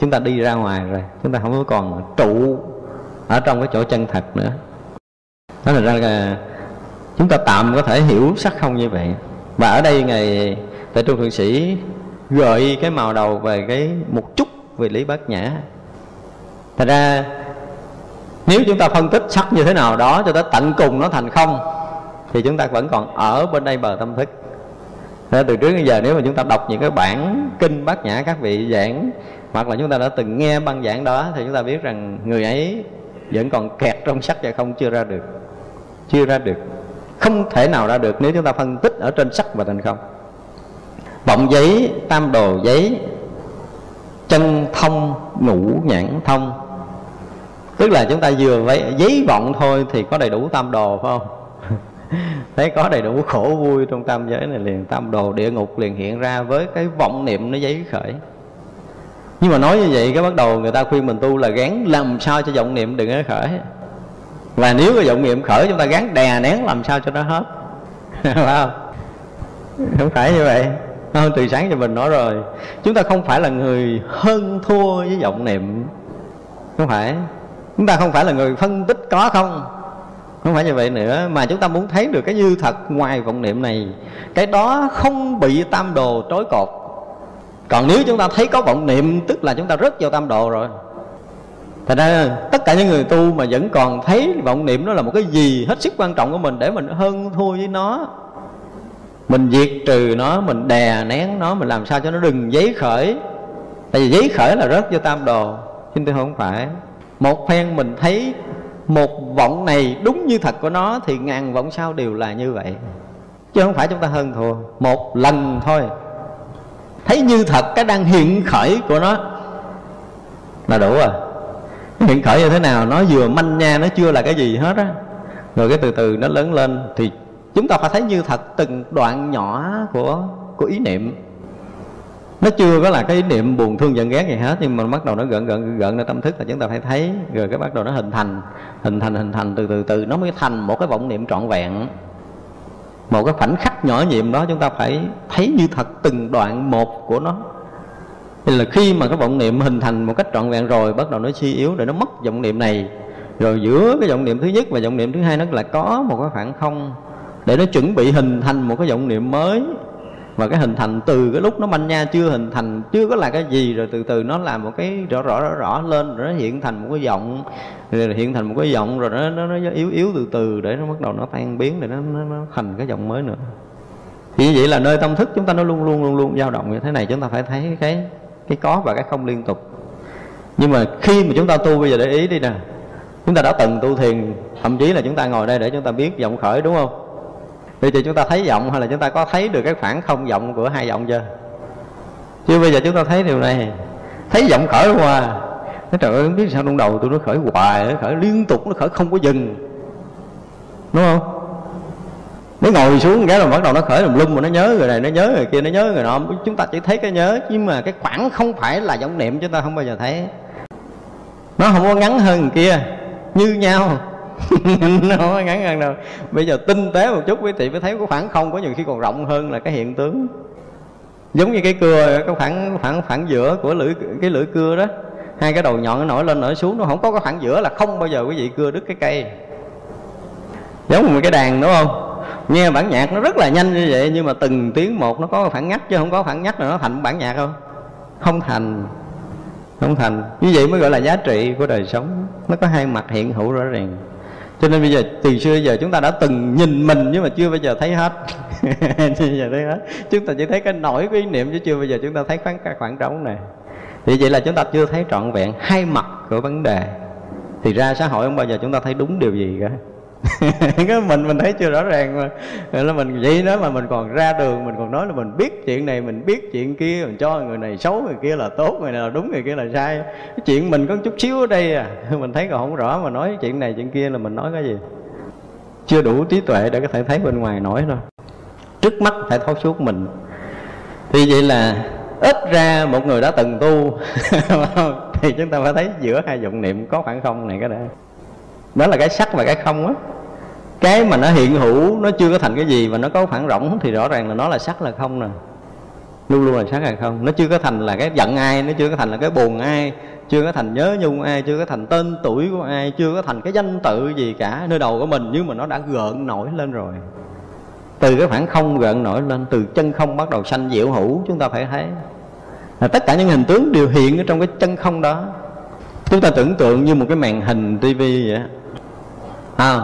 Chúng ta đi ra ngoài rồi, chúng ta không có còn trụ ở trong cái chỗ chân thật nữa. Đó là ra là chúng ta tạm có thể hiểu sắc không như vậy. Và ở đây ngày tại trung thượng sĩ gợi cái màu đầu về cái một chút về lý bát nhã. Thật ra, nếu chúng ta phân tích sắc như thế nào đó cho tới tận cùng nó thành không, thì chúng ta vẫn còn ở bên đây bờ tâm thức. Thế từ trước đến giờ nếu mà chúng ta đọc những cái bản kinh bát nhã các vị giảng, hoặc là chúng ta đã từng nghe băng giảng đó, thì chúng ta biết rằng người ấy vẫn còn kẹt trong sắc và không chưa ra được, chưa ra được không thể nào ra được nếu chúng ta phân tích ở trên sắc và trên không. Vọng giấy, tam đồ giấy, chân thông, ngũ nhãn thông. Tức là chúng ta vừa với giấy vọng thôi thì có đầy đủ tam đồ, phải không? Thấy có đầy đủ khổ vui trong tam giới này liền, tam đồ địa ngục liền hiện ra với cái vọng niệm nó giấy khởi. Nhưng mà nói như vậy, cái bắt đầu người ta khuyên mình tu là gán làm sao cho vọng niệm đừng có khởi và nếu cái vọng niệm khởi chúng ta gắn đè nén làm sao cho nó hết? Phải không? Không phải như vậy. Không, từ sáng cho mình nói rồi. Chúng ta không phải là người hơn thua với vọng niệm. Không phải. Chúng ta không phải là người phân tích có không? Không phải như vậy nữa. Mà chúng ta muốn thấy được cái như thật ngoài vọng niệm này. Cái đó không bị tam đồ trói cột. Còn nếu chúng ta thấy có vọng niệm, tức là chúng ta rớt vào tam đồ rồi. Thành ra tất cả những người tu mà vẫn còn thấy vọng niệm nó là một cái gì hết sức quan trọng của mình để mình hơn thua với nó. Mình diệt trừ nó, mình đè nén nó, mình làm sao cho nó đừng giấy khởi. Tại vì giấy khởi là rớt vô tam đồ chứ tôi không phải. Một phen mình thấy một vọng này đúng như thật của nó thì ngàn vọng sau đều là như vậy. Chứ không phải chúng ta hơn thua, một lần thôi. Thấy như thật cái đang hiện khởi của nó. Là đủ rồi hiện khởi như thế nào, nó vừa manh nha, nó chưa là cái gì hết á. Rồi cái từ từ nó lớn lên thì chúng ta phải thấy như thật từng đoạn nhỏ của của ý niệm. Nó chưa có là cái ý niệm buồn thương giận ghét gì hết, nhưng mà bắt đầu nó gợn gợn gợn nó tâm thức là chúng ta phải thấy. Rồi cái bắt đầu nó hình thành hình thành hình thành từ từ từ nó mới thành một cái vọng niệm trọn vẹn. Một cái khoảnh khắc nhỏ nhiệm đó chúng ta phải thấy như thật từng đoạn một của nó thì là khi mà cái vọng niệm hình thành một cách trọn vẹn rồi bắt đầu nó suy yếu để nó mất vọng niệm này. Rồi giữa cái vọng niệm thứ nhất và vọng niệm thứ hai nó lại có một cái khoảng không để nó chuẩn bị hình thành một cái vọng niệm mới. Và cái hình thành từ cái lúc nó manh nha chưa hình thành chưa có là cái gì rồi từ từ nó làm một cái rõ rõ rõ rõ lên rồi nó hiện thành một cái giọng rồi hiện thành một cái giọng rồi nó nó, nó yếu yếu từ từ để nó bắt đầu nó tan biến để nó, nó, nó thành cái giọng mới nữa. Thì như vậy là nơi tâm thức chúng ta nó luôn luôn luôn luôn dao động như thế này chúng ta phải thấy cái cái có và cái không liên tục. Nhưng mà khi mà chúng ta tu bây giờ để ý đi nè, chúng ta đã từng tu thiền, thậm chí là chúng ta ngồi đây để chúng ta biết giọng khởi, đúng không? Bây giờ chúng ta thấy giọng hay là chúng ta có thấy được cái khoảng không giọng của hai giọng chưa? Chưa bây giờ chúng ta thấy điều này, thấy giọng khởi qua nói trời ơi, không biết sao trong đầu tôi nó khởi hoài, nó khởi liên tục, nó khởi không có dừng. Đúng không? Nó ngồi xuống, cái là bắt đầu nó khởi lùm lum mà nó nhớ người này, nó nhớ người kia, nó nhớ người nọ. Chúng ta chỉ thấy cái nhớ, nhưng mà cái khoảng không phải là giống niệm, chúng ta không bao giờ thấy. Nó không có ngắn hơn người kia, như nhau. Nó không có ngắn hơn đâu. Bây giờ tinh tế một chút, quý vị mới thấy cái khoảng không, có nhiều khi còn rộng hơn là cái hiện tướng. Giống như cái cưa, cái khoảng khoảng khoảng giữa của lưỡi, cái lưỡi cưa đó. Hai cái đầu nhọn nó nổi lên, nổi xuống, nó không có cái khoảng giữa là không bao giờ quý vị cưa đứt cái cây. Giống như cái đàn, đúng không? Nghe bản nhạc nó rất là nhanh như vậy, nhưng mà từng tiếng một nó có phản ngắt, chứ không có phản ngắt là nó thành bản nhạc không không thành không thành. Như vậy mới gọi là giá trị của đời sống. Nó có hai mặt hiện hữu rõ ràng. Cho nên bây giờ, từ xưa giờ chúng ta đã từng nhìn mình, nhưng mà chưa bao giờ thấy hết. Chưa giờ thấy hết. Chúng ta chỉ thấy cái nổi cái ý niệm, chứ chưa bao giờ chúng ta thấy khoảng khoảng trống này. Thì vậy là chúng ta chưa thấy trọn vẹn hai mặt của vấn đề. Thì ra xã hội không bao giờ chúng ta thấy đúng điều gì cả. cái mình mình thấy chưa rõ ràng mà. Là mình vậy đó mà mình còn ra đường, mình còn nói là mình biết chuyện này, mình biết chuyện kia, mình cho người này xấu, người kia là tốt, người này là đúng, người kia là sai. Cái chuyện mình có chút xíu ở đây à mình thấy còn không rõ mà nói chuyện này chuyện kia là mình nói cái gì. Chưa đủ trí tuệ để có thể thấy bên ngoài nổi thôi. Trước mắt phải thấu suốt mình. Thì vậy là ít ra một người đã từng tu, thì chúng ta phải thấy giữa hai dụng niệm có khoảng không này cái đó đó là cái sắc và cái không á. Cái mà nó hiện hữu, nó chưa có thành cái gì mà nó có khoảng rỗng thì rõ ràng là nó là sắc là không nè. Luôn luôn là sắc là không. Nó chưa có thành là cái giận ai, nó chưa có thành là cái buồn ai, chưa có thành nhớ nhung ai, chưa có thành tên tuổi của ai, chưa có thành cái danh tự gì cả. Nơi đầu của mình nhưng mà nó đã gợn nổi lên rồi, từ cái khoảng không gợn nổi lên, từ chân không bắt đầu sanh diệu hữu, chúng ta phải thấy. Là tất cả những hình tướng đều hiện ở trong cái chân không đó. Chúng ta tưởng tượng như một cái màn hình tivi vậy à,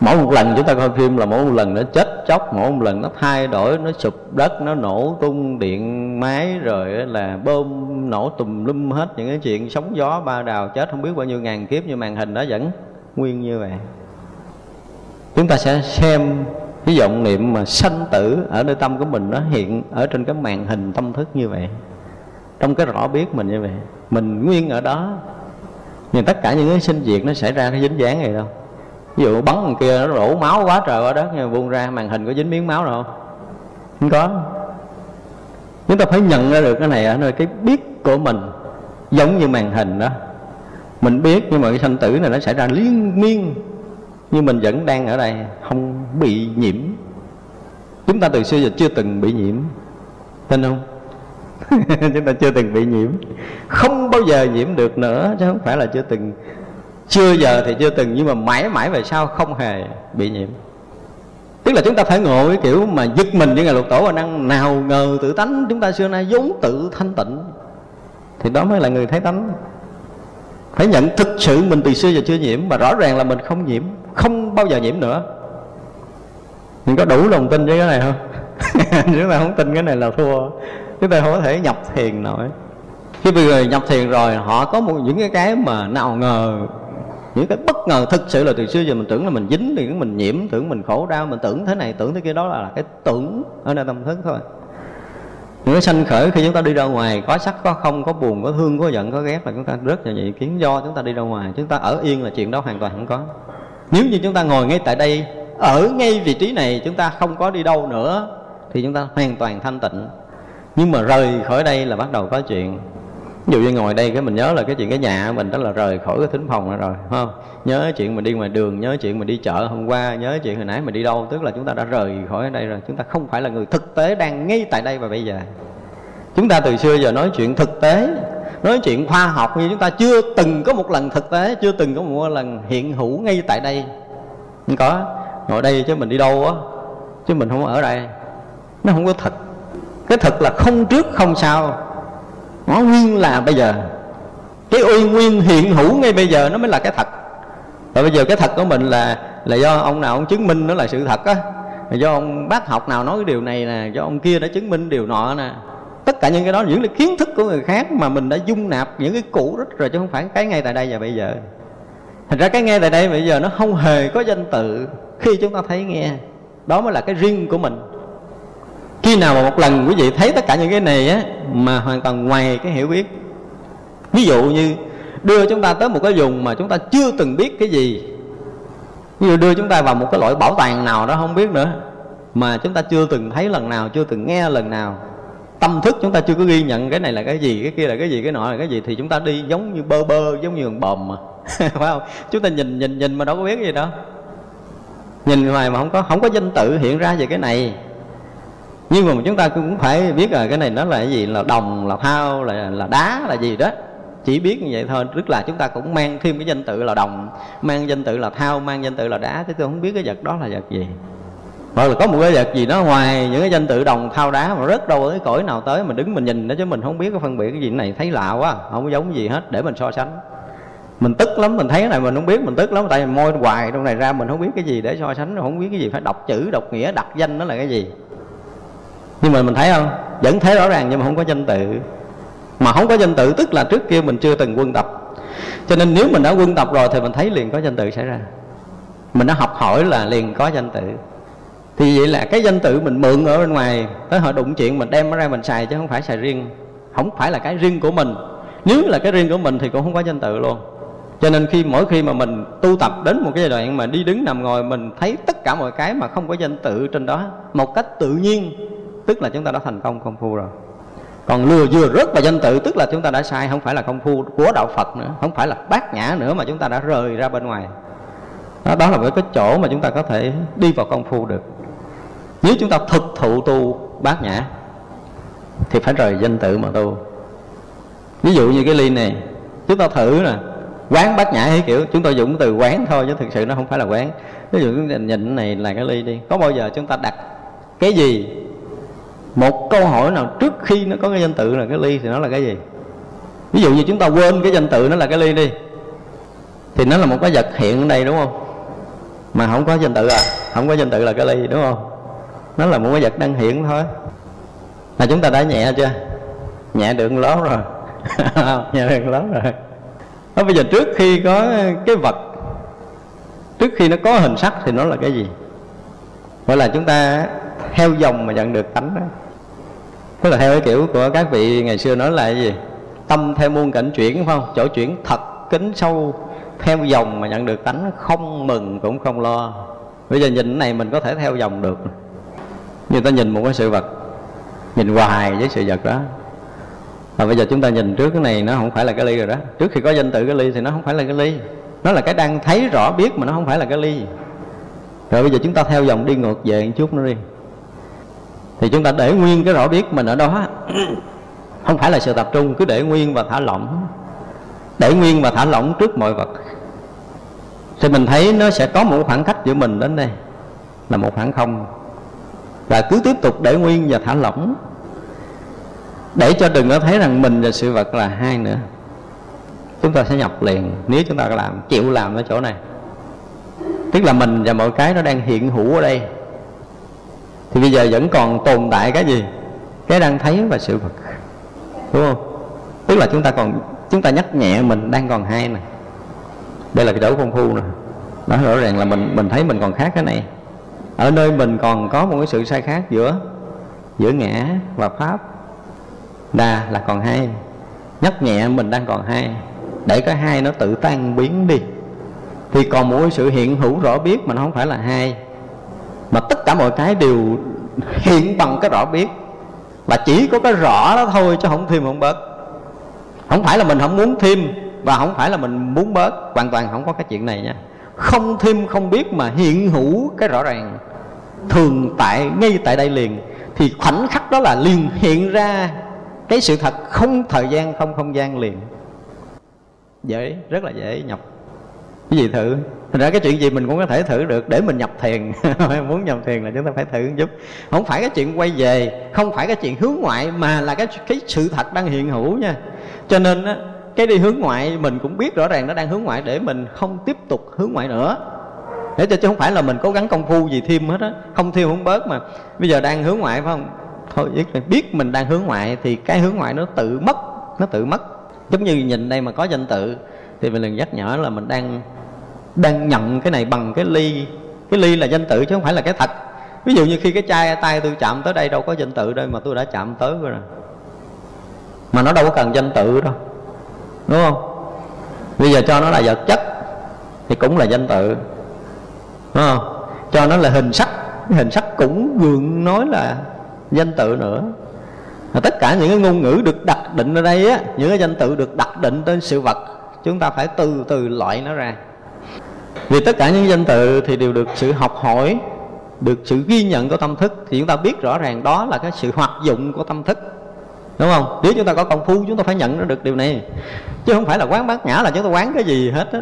mỗi một lần chúng ta coi phim là mỗi một lần nó chết chóc mỗi một lần nó thay đổi nó sụp đất nó nổ tung điện máy rồi là bơm nổ tùm lum hết những cái chuyện sóng gió ba đào chết không biết bao nhiêu ngàn kiếp như màn hình đó vẫn nguyên như vậy. Chúng ta sẽ xem cái vọng niệm mà sanh tử ở nơi tâm của mình nó hiện ở trên cái màn hình tâm thức như vậy. Trong cái rõ biết mình như vậy. Mình nguyên ở đó thì tất cả những cái sinh diệt nó xảy ra nó dính dáng này đâu. Ví dụ bắn thằng kia nó đổ máu quá trời quá đất, nhưng buông ra, màn hình có dính miếng máu đâu. Không có. Chúng ta phải nhận ra được cái này ở nơi cái biết của mình giống như màn hình đó. Mình biết, nhưng mà cái sanh tử này nó xảy ra liên miên, nhưng mình vẫn đang ở đây, không bị nhiễm. Chúng ta từ xưa giờ chưa từng bị nhiễm. Tin không? chúng ta chưa từng bị nhiễm. Không bao giờ nhiễm được nữa, chứ không phải là chưa từng. Chưa giờ thì chưa từng, nhưng mà mãi mãi về sau không hề bị nhiễm. Tức là chúng ta phải ngộ cái kiểu mà giật mình như ngài lục tổ và năng nào ngờ tự tánh. Chúng ta xưa nay vốn tự thanh tịnh. Thì đó mới là người thấy tánh. Phải nhận thực sự mình từ xưa giờ chưa nhiễm, và rõ ràng là mình không nhiễm, không bao giờ nhiễm nữa. Mình có đủ lòng tin với cái này không? Chúng ta không tin cái này là thua chúng ta không có thể nhập thiền nổi khi bây giờ nhập thiền rồi, họ có một những cái cái mà nào ngờ, những cái bất ngờ thực sự là từ xưa giờ mình tưởng là mình dính, thì mình nhiễm, tưởng mình khổ đau, mình tưởng thế này, tưởng thế kia, đó là cái tưởng ở nơi tâm thức thôi. Những cái sanh khởi khi chúng ta đi ra ngoài, có sắc, có không, có buồn, có thương, có giận, có ghét là chúng ta rất là nhị kiến. Do chúng ta đi ra ngoài, chúng ta ở yên là chuyện đó hoàn toàn không có. Nếu như chúng ta ngồi ngay tại đây, ở ngay vị trí này, chúng ta không có đi đâu nữa, thì chúng ta hoàn toàn thanh tịnh nhưng mà rời khỏi đây là bắt đầu có chuyện. Ví dụ như ngồi đây cái mình nhớ là cái chuyện cái nhà mình, đó là rời khỏi cái thính phòng rồi không? Nhớ chuyện mình đi ngoài đường, nhớ chuyện mình đi chợ hôm qua, nhớ chuyện hồi nãy mình đi đâu. Tức là chúng ta đã rời khỏi đây rồi. Chúng ta không phải là người thực tế đang ngay tại đây và bây giờ. Chúng ta từ xưa giờ nói chuyện thực tế, nói chuyện khoa học như chúng ta chưa từng có một lần thực tế, chưa từng có một lần hiện hữu ngay tại đây. Không có. Ngồi đây chứ mình đi đâu á, chứ mình không ở đây. Nó không có thật cái thật là không trước, không sau. Nó nguyên là bây giờ. Cái uy nguyên hiện hữu ngay bây giờ nó mới là cái thật. Và bây giờ cái thật của mình là là do ông nào ông chứng minh nó là sự thật á. Do ông bác học nào nói cái điều này nè, do ông kia đã chứng minh điều nọ nè. Tất cả những cái đó những cái kiến thức của người khác mà mình đã dung nạp những cái cũ rất rồi chứ không phải cái ngay tại đây và bây giờ. Thành ra cái ngay tại đây bây giờ nó không hề có danh tự khi chúng ta thấy nghe. Đó mới là cái riêng của mình khi nào mà một lần quý vị thấy tất cả những cái này á, mà hoàn toàn ngoài cái hiểu biết. Ví dụ như đưa chúng ta tới một cái vùng mà chúng ta chưa từng biết cái gì. Ví dụ đưa chúng ta vào một cái loại bảo tàng nào đó không biết nữa, mà chúng ta chưa từng thấy lần nào, chưa từng nghe lần nào. Tâm thức chúng ta chưa có ghi nhận cái này là cái gì, cái kia là cái gì, cái nọ là cái gì, thì chúng ta đi giống như bơ bơ, giống như con bòm mà. Phải không? Chúng ta nhìn nhìn nhìn mà đâu có biết gì đâu. Nhìn ngoài mà không có không có danh tự hiện ra về cái này nhưng mà chúng ta cũng phải biết là cái này nó là cái gì? Là đồng, là thao là là đá, là gì đó. Chỉ biết như vậy thôi, tức là chúng ta cũng mang thêm cái danh tự là đồng, mang danh tự là thao mang danh tự là đá. Chứ tôi không biết cái vật đó là vật gì. Hoặc là có một cái vật gì đó ngoài những cái danh tự đồng thao đá mà rất đâu cái cõi nào tới mình đứng mình nhìn đó, chứ mình không biết cái phân biệt cái gì. Này thấy lạ quá, không có giống gì hết, để mình so sánh. Mình tức lắm, mình thấy cái này mình không biết, mình tức lắm, tại vì môi hoài trong này ra mình không biết cái gì để so sánh, không biết cái gì phải đọc chữ, đọc nghĩa, đặt danh nó là cái gì nhưng mà mình thấy không? Vẫn thấy rõ ràng nhưng mà không có danh tự. Mà không có danh tự tức là trước kia mình chưa từng quân tập. Cho nên nếu mình đã quân tập rồi thì mình thấy liền có danh tự xảy ra. Mình đã học hỏi là liền có danh tự. Thì vậy là cái danh tự mình mượn ở bên ngoài, tới họ đụng chuyện mình đem nó ra mình xài chứ không phải xài riêng. Không phải là cái riêng của mình. Nếu là cái riêng của mình thì cũng không có danh tự luôn. Cho nên khi mỗi khi mà mình tu tập đến một cái giai đoạn mà đi đứng nằm ngồi, mình thấy tất cả mọi cái mà không có danh tự trên đó, một cách tự nhiên tức là chúng ta đã thành công công phu rồi. Còn lừa vừa rớt vào danh tự tức là chúng ta đã sai không phải là công phu của đạo phật nữa không phải là bát nhã nữa mà chúng ta đã rời ra bên ngoài. Đó, đó là cái chỗ mà chúng ta có thể đi vào công phu được. Nếu chúng ta thực thụ tu bát nhã thì phải rời danh tự mà tu. Ví dụ như cái ly này chúng ta thử nè quán bát nhã hay kiểu chúng tôi dùng từ quán thôi chứ thực sự nó không phải là quán. Ví dụ nhìn nhìn này là cái ly đi. Có bao giờ chúng ta đặt cái gì một câu hỏi nào trước khi nó có cái danh tự là cái ly thì nó là cái gì? Ví dụ như chúng ta quên cái danh tự nó là cái ly đi thì nó là một cái vật hiện ở đây đúng không? Mà không có danh tự à? Không có danh tự là cái ly đúng không? Nó là một cái vật đang hiện thôi. Là chúng ta đã nhẹ chưa? Nhẹ được ló rồi. Nhẹ được ló rồi. Đó, bây giờ trước khi có cái vật trước khi nó có hình sắc thì nó là cái gì? Gọi là chúng ta theo dòng mà nhận được tánh đó tức là theo cái kiểu của các vị ngày xưa nói là cái gì? Tâm theo muôn cảnh chuyển, phải không? Chỗ chuyển thật kính sâu, theo dòng mà nhận được tánh không mừng cũng không lo. Bây giờ nhìn cái này mình có thể theo dòng được. Như ta nhìn một cái sự vật, nhìn hoài với sự vật đó. Và bây giờ chúng ta nhìn trước cái này, nó không phải là cái ly rồi đó. Trước khi có danh tự cái ly thì nó không phải là cái ly. Nó là cái đang thấy rõ, biết mà nó không phải là cái ly. Rồi bây giờ chúng ta theo dòng đi ngược về một chút nữa đi thì chúng ta để nguyên cái rõ biết mình ở đó. Không phải là sự tập trung, cứ để nguyên và thả lỏng. Để nguyên và thả lỏng trước mọi vật. Thì mình thấy nó sẽ có một khoảng cách giữa mình đến đây, là một khoảng không. Và cứ tiếp tục để nguyên và thả lỏng. Để cho đừng có thấy rằng mình và sự vật là hai nữa. Chúng ta sẽ nhập liền, nếu chúng ta làm, chịu làm ở chỗ này. Tức là mình và mọi cái nó đang hiện hữu ở đây thì bây giờ vẫn còn tồn tại cái gì? Cái đang thấy và sự vật. Đúng không? Tức là chúng ta còn, chúng ta nhắc nhẹ mình đang còn hai này. Đây là cái chỗ công phu nè. Đó rõ ràng là mình mình thấy mình còn khác cái này. Ở nơi mình còn có một cái sự sai khác giữa giữa ngã và pháp. Đa là còn hai. Nhắc nhẹ mình đang còn hai. Để cái hai nó tự tan biến đi. Thì còn một sự hiện hữu rõ biết mà nó không phải là hai mà tất cả mọi cái đều hiện bằng cái rõ biết. Và chỉ có cái rõ đó thôi chứ không thêm không bớt. Không phải là mình không muốn thêm và không phải là mình muốn bớt. Hoàn toàn không có cái chuyện này nha. Không thêm không biết mà hiện hữu cái rõ ràng. Thường tại, ngay tại đây liền. Thì khoảnh khắc đó là liền hiện ra cái sự thật không thời gian, không không gian liền. Dễ, rất là dễ nhập cái gì thử? Thành ra cái chuyện gì mình cũng có thể thử được để mình nhập thiền. Muốn nhập thiền là chúng ta phải thử giúp. Không phải cái chuyện quay về Không phải cái chuyện hướng ngoại Mà là cái cái sự thật đang hiện hữu nha. Cho nên á, cái đi hướng ngoại mình cũng biết rõ ràng nó đang hướng ngoại Để mình không tiếp tục hướng ngoại nữa. Để cho chứ không phải là mình cố gắng công phu gì thêm hết á Không thêm không bớt mà. Bây giờ đang hướng ngoại phải không? Thôi biết, biết mình đang hướng ngoại Thì cái hướng ngoại nó tự mất Nó tự mất. Giống như nhìn đây mà có danh tự. Thì mình đừng nhắc nhở là mình đang đang nhận cái này bằng cái ly. Cái ly là danh tự chứ không phải là cái thật ví dụ như khi cái chai, tay tôi chạm tới đây đâu có danh tự đây mà tôi đã chạm tới rồi. Mà nó đâu có cần danh tự đâu. Đúng không? Bây giờ cho nó là vật chất thì cũng là danh tự. Đúng không? Cho nó là hình sắc. Hình sắc cũng gượng nói là danh tự nữa. Và tất cả những cái ngôn ngữ được đặt định ở đây á, những cái danh tự được đặt định trên sự vật chúng ta phải từ từ loại nó ra. Vì tất cả những danh từ thì đều được sự học hỏi, được sự ghi nhận của tâm thức. Thì chúng ta biết rõ ràng đó là cái sự hoạt dụng của tâm thức. Đúng không? Nếu chúng ta có công phu, chúng ta phải nhận ra được điều này. Chứ không phải là quán bát nhã là chúng ta quán cái gì hết á.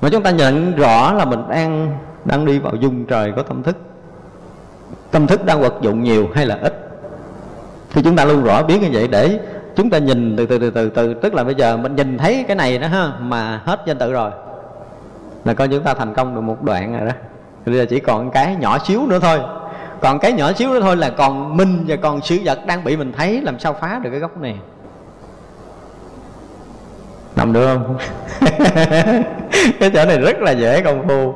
Mà chúng ta nhận rõ là mình đang đang đi vào dung trời của tâm thức. Tâm thức đang vật dụng nhiều hay là ít? Thì chúng ta luôn rõ biết như vậy để chúng ta nhìn từ từ từ từ từ, tức là bây giờ mình nhìn thấy cái này đó ha, mà hết danh tự rồi. Là coi chúng ta thành công được một đoạn rồi đó. Bây giờ chỉ còn cái nhỏ xíu nữa thôi. Còn cái nhỏ xíu nữa thôi là còn mình và còn sự vật đang bị mình thấy làm sao phá được cái gốc này. Nằm được không? Cái chỗ này rất là dễ công phu.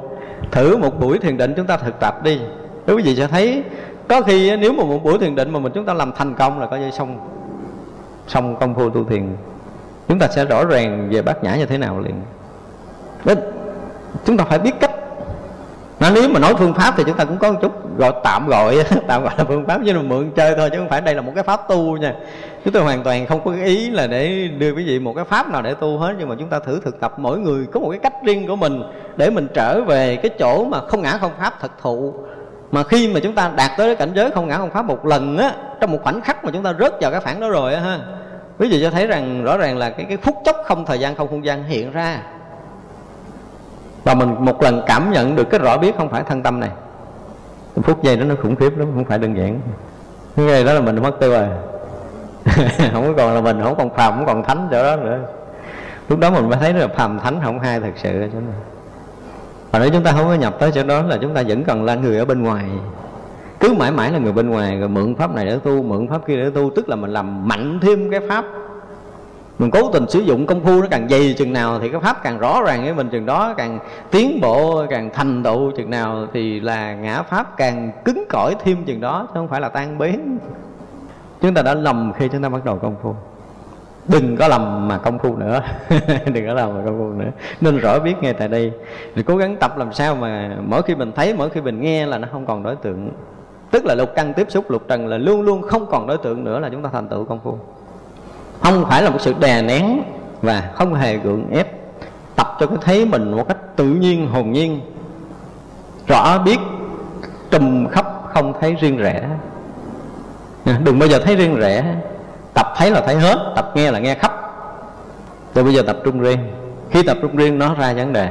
Thử một buổi thiền định chúng ta thực tập đi. Quý vị sẽ thấy có khi nếu mà một buổi thiền định mà mình chúng ta làm thành công là coi như xong xong công phu tu thiền chúng ta sẽ rõ ràng về bát nhã như thế nào liền. Đó, chúng ta phải biết cách. Mà nếu mà nói phương pháp thì chúng ta cũng có một chút gọi tạm gọi tạm gọi là phương pháp chứ là mượn chơi thôi chứ không phải đây là một cái pháp tu nha. Chúng tôi hoàn toàn không có ý là để đưa quý vị một cái pháp nào để tu hết nhưng mà chúng ta thử thực tập. Mỗi người có một cái cách riêng của mình để mình trở về cái chỗ mà không ngã không pháp thật thụ mà khi mà chúng ta đạt tới cái cảnh giới không ngã không pháp một lần á, trong một khoảnh khắc mà chúng ta rớt vào cái phản đó rồi á ha, quý vị cho thấy rằng rõ ràng là cái cái phút chốc không thời gian không không gian hiện ra. Và mình một lần cảm nhận được cái rõ biết không phải thân tâm này. Phút giây đó nó khủng khiếp lắm, không phải đơn giản. Cái giây đó là mình mất tiêu rồi. Không còn là mình, không còn phàm, không còn thánh chỗ đó nữa. Lúc đó mình mới thấy là phàm thánh không hai thật sự. chỗ này và nếu chúng ta không có nhập tới chỗ đó là chúng ta vẫn còn là người ở bên ngoài. Cứ mãi mãi là người bên ngoài, rồi mượn pháp này để tu, mượn pháp kia để tu, tức là mình làm mạnh thêm cái pháp. Mình cố tình sử dụng công phu nó càng dày chừng nào thì cái pháp càng rõ ràng với mình chừng đó, càng tiến bộ, càng thành tựu chừng nào thì là ngã pháp càng cứng cỏi thêm chừng đó, chứ không phải là tan biến. Chúng ta đã lầm khi chúng ta bắt đầu công phu đừng có lầm mà công phu nữa. Đừng có làm mà công phu nữa. Nên rõ biết ngay tại đây. Thì cố gắng tập làm sao mà mỗi khi mình thấy, mỗi khi mình nghe là nó không còn đối tượng. Tức là lục căn tiếp xúc, lục trần là luôn luôn không còn đối tượng nữa là chúng ta thành tựu công phu. Không phải là một sự đè nén và không hề gượng ép. Tập cho cái thấy mình một cách tự nhiên, hồn nhiên. Rõ biết, trùm khắp không thấy riêng rẽ. Đừng bao giờ thấy riêng rẽ thấy là thấy hết, tập nghe là nghe khắp. Rồi bây giờ tập trung riêng. Khi tập trung riêng, nó ra vấn đề.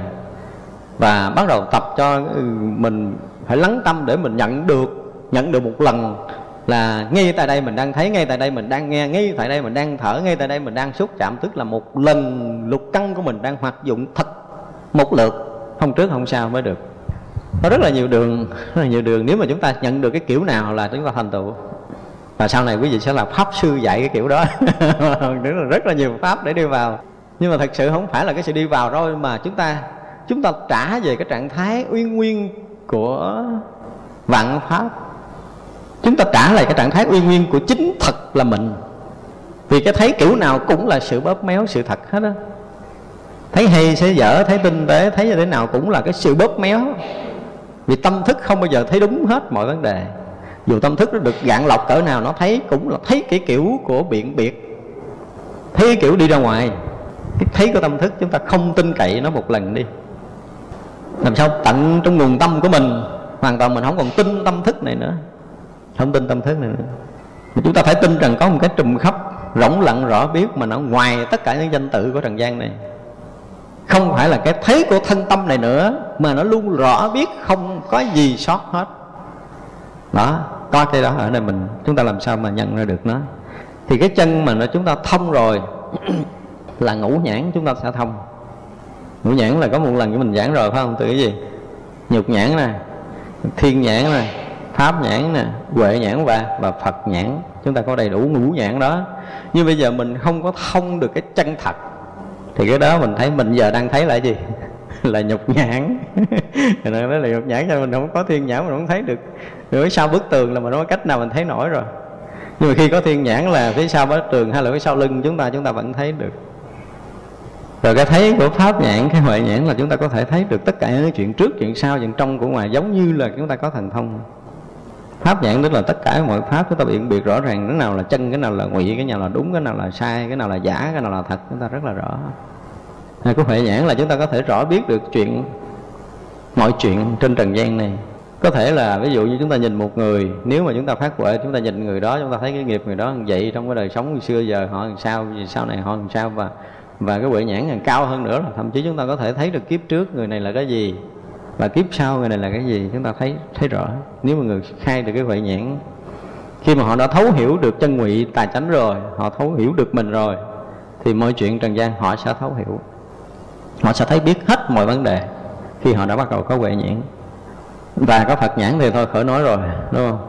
Và bắt đầu tập cho ừ, mình phải lắng tâm để mình nhận được nhận được một lần là ngay tại đây mình đang thấy, ngay tại đây mình đang nghe, ngay tại đây mình đang thở, ngay tại đây mình đang xúc chạm. Tức là một lần lục căn của mình đang hoạt dụng thật một lượt. Không trước không sau mới được. Có rất là nhiều đường, rất là nhiều đường. Nếu mà chúng ta nhận được cái kiểu nào là chúng ta thành tựu và sau này quý vị sẽ là pháp sư dạy cái kiểu đó. Rất là rất là nhiều pháp để đi vào. Nhưng mà thật sự không phải là cái sự đi vào thôi mà chúng ta chúng ta trả về cái trạng thái uyên nguyên của vạn pháp. Chúng ta trả lại cái trạng thái uyên nguyên của chính thật là mình. Vì cái thấy kiểu nào cũng là sự bóp méo, sự thật hết á. Thấy hay sẽ dở, thấy tinh tế, thấy như thế nào cũng là cái sự bóp méo. Vì tâm thức không bao giờ thấy đúng hết mọi vấn đề dù tâm thức nó được gạn lọc cỡ nào, nó thấy cũng là thấy cái kiểu của biện biệt. Thấy kiểu đi ra ngoài. Cái thấy của tâm thức chúng ta không tin cậy nó một lần đi. Làm sao tận trong nguồn tâm của mình, hoàn toàn mình không còn tin tâm thức này nữa. Không tin tâm thức này nữa. Mà chúng ta phải tin rằng có một cái trùm khắp rỗng lặng rõ biết mà nó ngoài tất cả những danh tự của trần gian này. Không phải là cái thấy của thân tâm này nữa, mà nó luôn rõ biết không có gì sót hết. Đó có cái đó ở đây mình, chúng ta làm sao mà nhận ra được nó? Thì cái chân mà nó chúng ta thông rồi là ngũ nhãn chúng ta sẽ thông. Ngũ nhãn là có một lần của mình giảng rồi, phải không? Từ cái gì? Nhục nhãn nè, thiên nhãn nè, pháp nhãn nè, huệ nhãn và và phật nhãn. Chúng ta có đầy đủ ngũ nhãn đó. Nhưng bây giờ mình không có thông được cái chân thật. Thì cái đó mình thấy mình giờ đang thấy là gì? Là nhục nhãn. Đó là nhục nhãn cho mình không có thiên nhãn, mình không thấy được rồi sau bức tường là mình nói cách nào mình thấy nổi rồi. Nhưng mà khi có thiên nhãn là phía sau bức tường hay là phía sau lưng chúng ta chúng ta vẫn thấy được. Rồi cái thấy của pháp nhãn, cái huệ nhãn là chúng ta có thể thấy được tất cả những chuyện trước, chuyện sau, chuyện trong của ngoài, giống như là chúng ta có thần thông. Pháp nhãn tức là tất cả mọi pháp chúng ta biện biệt rõ ràng, cái nào là chân, cái nào là ngụy, cái nào là đúng, cái nào là sai, cái nào là giả, cái nào là thật, chúng ta rất là rõ. Hay có huệ nhãn là chúng ta có thể rõ biết được chuyện, mọi chuyện trên trần gian này có thể là ví dụ như chúng ta nhìn một người, nếu mà chúng ta phát huệ, chúng ta nhìn người đó, chúng ta thấy cái nghiệp người đó vậy trong cái đời sống xưa giờ, họ làm sao, sau này họ làm sao, và và cái huệ nhãn càng cao hơn nữa là thậm chí chúng ta có thể thấy được kiếp trước người này là cái gì, và kiếp sau người này là cái gì, chúng ta thấy thấy rõ. Nếu mà người khai được cái huệ nhãn, khi mà họ đã thấu hiểu được chân ngụy tài chánh rồi, họ thấu hiểu được mình rồi, thì mọi chuyện trần gian họ sẽ thấu hiểu. Họ sẽ thấy biết hết mọi vấn đề khi họ đã bắt đầu có huệ nhãn và có phật nhãn thì thôi, khỏi nói rồi, đúng không?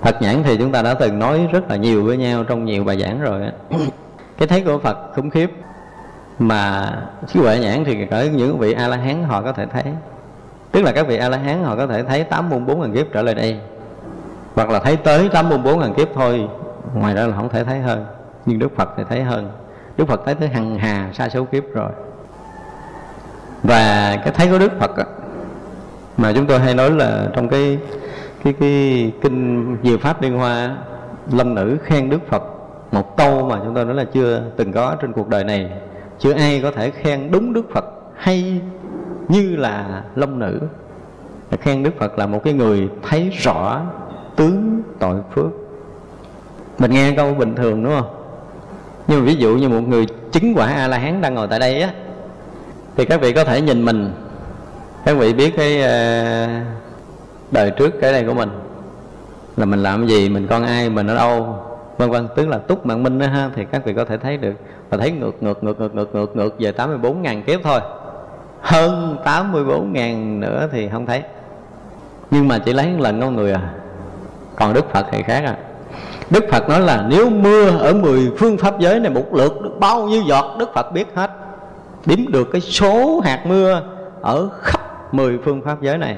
Phật nhãn thì chúng ta đã từng nói rất là nhiều với nhau trong nhiều bài giảng rồi cái thấy của phật khủng khiếp, mà trí huệ nhãn thì cỡ những vị a la hán họ có thể thấy. Tức là các vị a la hán họ có thể thấy tám môn bốn ngàn kiếp trở lại đây. Hoặc là thấy tới tám môn bốn ngàn kiếp thôi, ngoài ra là không thể thấy hơn. Nhưng đức phật thì thấy hơn. Đức phật thấy tới hằng hà sa số kiếp rồi. Và cái thấy của đức phật mà chúng tôi hay nói là trong cái cái cái kinh diệu pháp liên hoa lâm nữ khen đức phật một câu mà chúng tôi nói là chưa từng có trên cuộc đời này. Chưa ai có thể khen đúng đức phật hay như là long nữ. Khen đức phật là một cái người thấy rõ tướng tội phước. Mình nghe câu bình thường, đúng không? Nhưng mà ví dụ như một người chứng quả a la hán đang ngồi tại đây á, thì các vị có thể nhìn mình các vị biết cái ờ, đời trước cái này của mình. Là mình làm gì, mình con ai, mình ở đâu, vân vân. Tức là túc mạng minh đó ha, thì các vị có thể thấy được. Và thấy ngược ngược ngược ngược ngược ngược ngược về 84 ngàn kiếp thôi. Hơn 84 ngàn nữa thì không thấy. Nhưng mà chỉ lấy một lần con người à. Còn Đức Phật thì khác à. Đức Phật nói là nếu mưa ở 10 phương pháp giới này một lượt được bao nhiêu giọt, Đức Phật biết hết. Đếm được cái số hạt mưa ở khắp 10 phương pháp giới này.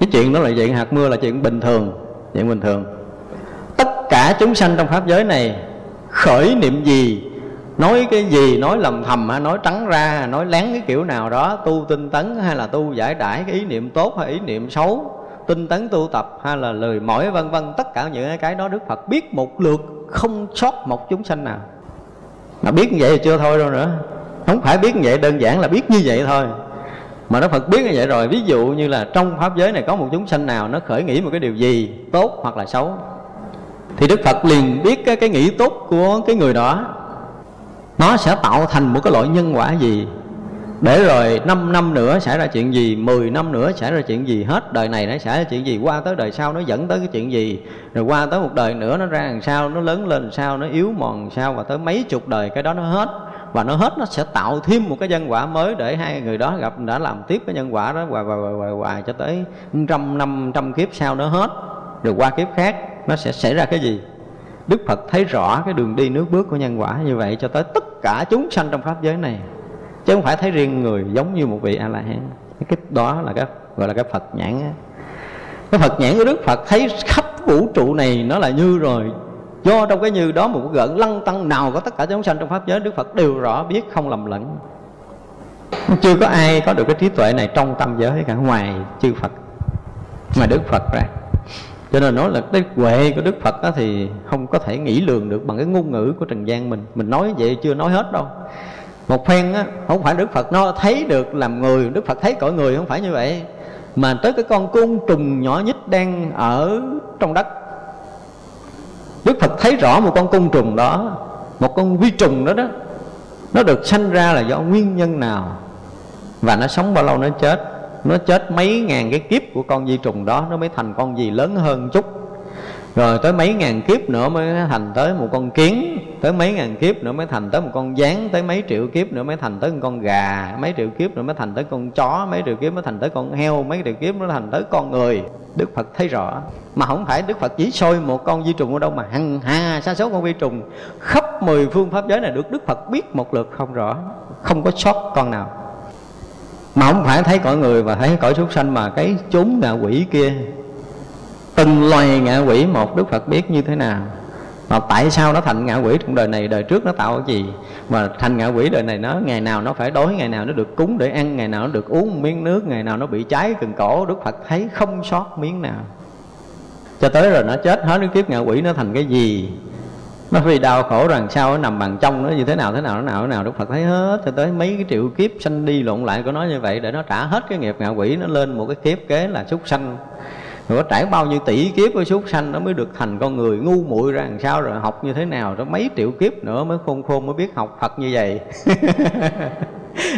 Cái chuyện đó là chuyện hạt mưa, là chuyện bình thường, Chuyện bình thường. Tất cả chúng sanh trong pháp giới này Khởi niệm gì, nói cái gì, nói lầm thầm hay nói trắng ra, nói lén cái kiểu nào đó, tu tinh tấn hay là tu giải đãi, cái ý niệm tốt hay ý niệm xấu, tinh tấn tu tập hay là lời mỏi, vân vân, tất cả những cái đó đức phật biết một lượt, không sót một chúng sanh nào. Mà biết như vậy thì chưa thôi đâu nữa. Không phải biết như vậy, đơn giản là biết như vậy thôi mà Đức Phật biết như vậy rồi Ví dụ như là trong Pháp giới này có một chúng sanh nào Nó khởi nghĩ một cái điều gì tốt hoặc là xấu Thì Đức Phật liền biết cái, cái nghĩ tốt của cái người đó. Nó sẽ tạo thành một cái loại nhân quả gì? Để rồi 5 năm nữa xảy ra chuyện gì? 10 năm nữa xảy ra chuyện gì? Hết đời này nó xảy ra chuyện gì? Qua tới đời sau nó dẫn tới cái chuyện gì? Rồi qua tới một đời nữa nó ra làm sao? Nó lớn lên làm sao? Nó yếu mòn làm sao? Và tới mấy chục đời cái đó nó hết và nó hết nó sẽ tạo thêm một cái nhân quả mới để hai người đó gặp đã làm tiếp cái nhân quả đó hoài hoài hoài hoài, hoài cho tới trăm năm trăm kiếp sau nó hết. Rồi qua kiếp khác nó sẽ xảy ra cái gì? Đức Phật thấy rõ cái đường đi nước bước của nhân quả như vậy cho tới tất cả chúng sanh trong pháp giới này. Chứ không phải thấy riêng người giống như một vị a la hán cái đó là cái gọi là cái phật nhãn á. Cái phật nhãn của đức phật thấy khắp vũ trụ này nó là như rồi do trong cái như đó một cái gợn lăng tăng nào có tất cả chúng sanh trong pháp giới, đức phật đều rõ biết, không lầm lẫn. Chưa có ai có được cái trí tuệ này trong tâm giới cả, ngoài chư phật mà đức phật ra. Cho nên nói là cái huệ của đức phật đó thì không có thể nghĩ lường được bằng cái ngôn ngữ của trần gian mình. Mình nói vậy chưa nói hết đâu. Một phen á, không phải đức phật nó thấy được làm người, đức phật thấy cõi người không phải như vậy, mà tới cái con côn trùng nhỏ nhất đang ở trong đất đức phật thấy rõ một con côn trùng đó, một con vi trùng đó đó, nó được sanh ra là do nguyên nhân nào? Và nó sống bao lâu nó chết? Nó chết mấy ngàn cái kiếp của con vi trùng đó, nó mới thành con gì lớn hơn chút? Rồi tới mấy ngàn kiếp nữa mới thành tới một con kiến, tới mấy ngàn kiếp nữa mới thành tới một con gián, tới mấy triệu kiếp nữa mới thành tới một con gà, mấy triệu kiếp nữa mới thành tới con chó, mấy triệu kiếp mới thành tới con heo, mấy triệu kiếp mới thành tới con người. Đức phật thấy rõ, mà không phải đức phật chỉ soi một con vi trùng ở đâu mà hằng hà sa số con vi trùng. Khắp mười phương pháp giới này được đức phật biết một lượt không rõ, không có sót con nào. Mà không phải thấy cõi người và thấy cõi súc sanh mà cái chốn ngạ quỷ kia từng loài ngạ quỷ một đức phật biết như thế nào? Mà tại sao nó thành ngạ quỷ trong đời này? Đời trước nó tạo cái gì? Mà thành ngạ quỷ đời này nó, ngày nào nó phải đói, ngày nào nó được cúng để ăn, ngày nào nó được uống miếng nước, ngày nào nó bị cháy cần cổ đức phật thấy không sót miếng nào. Cho tới rồi nó chết hết cái kiếp ngạ quỷ nó thành cái gì? Nó vì đau khổ rằng sao, nó nằm bằng trong nó như thế nào thế nào thế nào thế nào? Đức phật thấy hết, cho tới mấy cái triệu kiếp sanh đi lộn lại của nó như vậy để nó trả hết cái nghiệp ngạ quỷ nó lên một cái kiếp kế là súc sanh rồi có trải bao nhiêu tỷ kiếp với súc sanh nó mới được thành con người, ngu muội ra làm sao rồi, học như thế nào đó, mấy triệu kiếp nữa mới khôn khôn mới biết học Phật như vậy.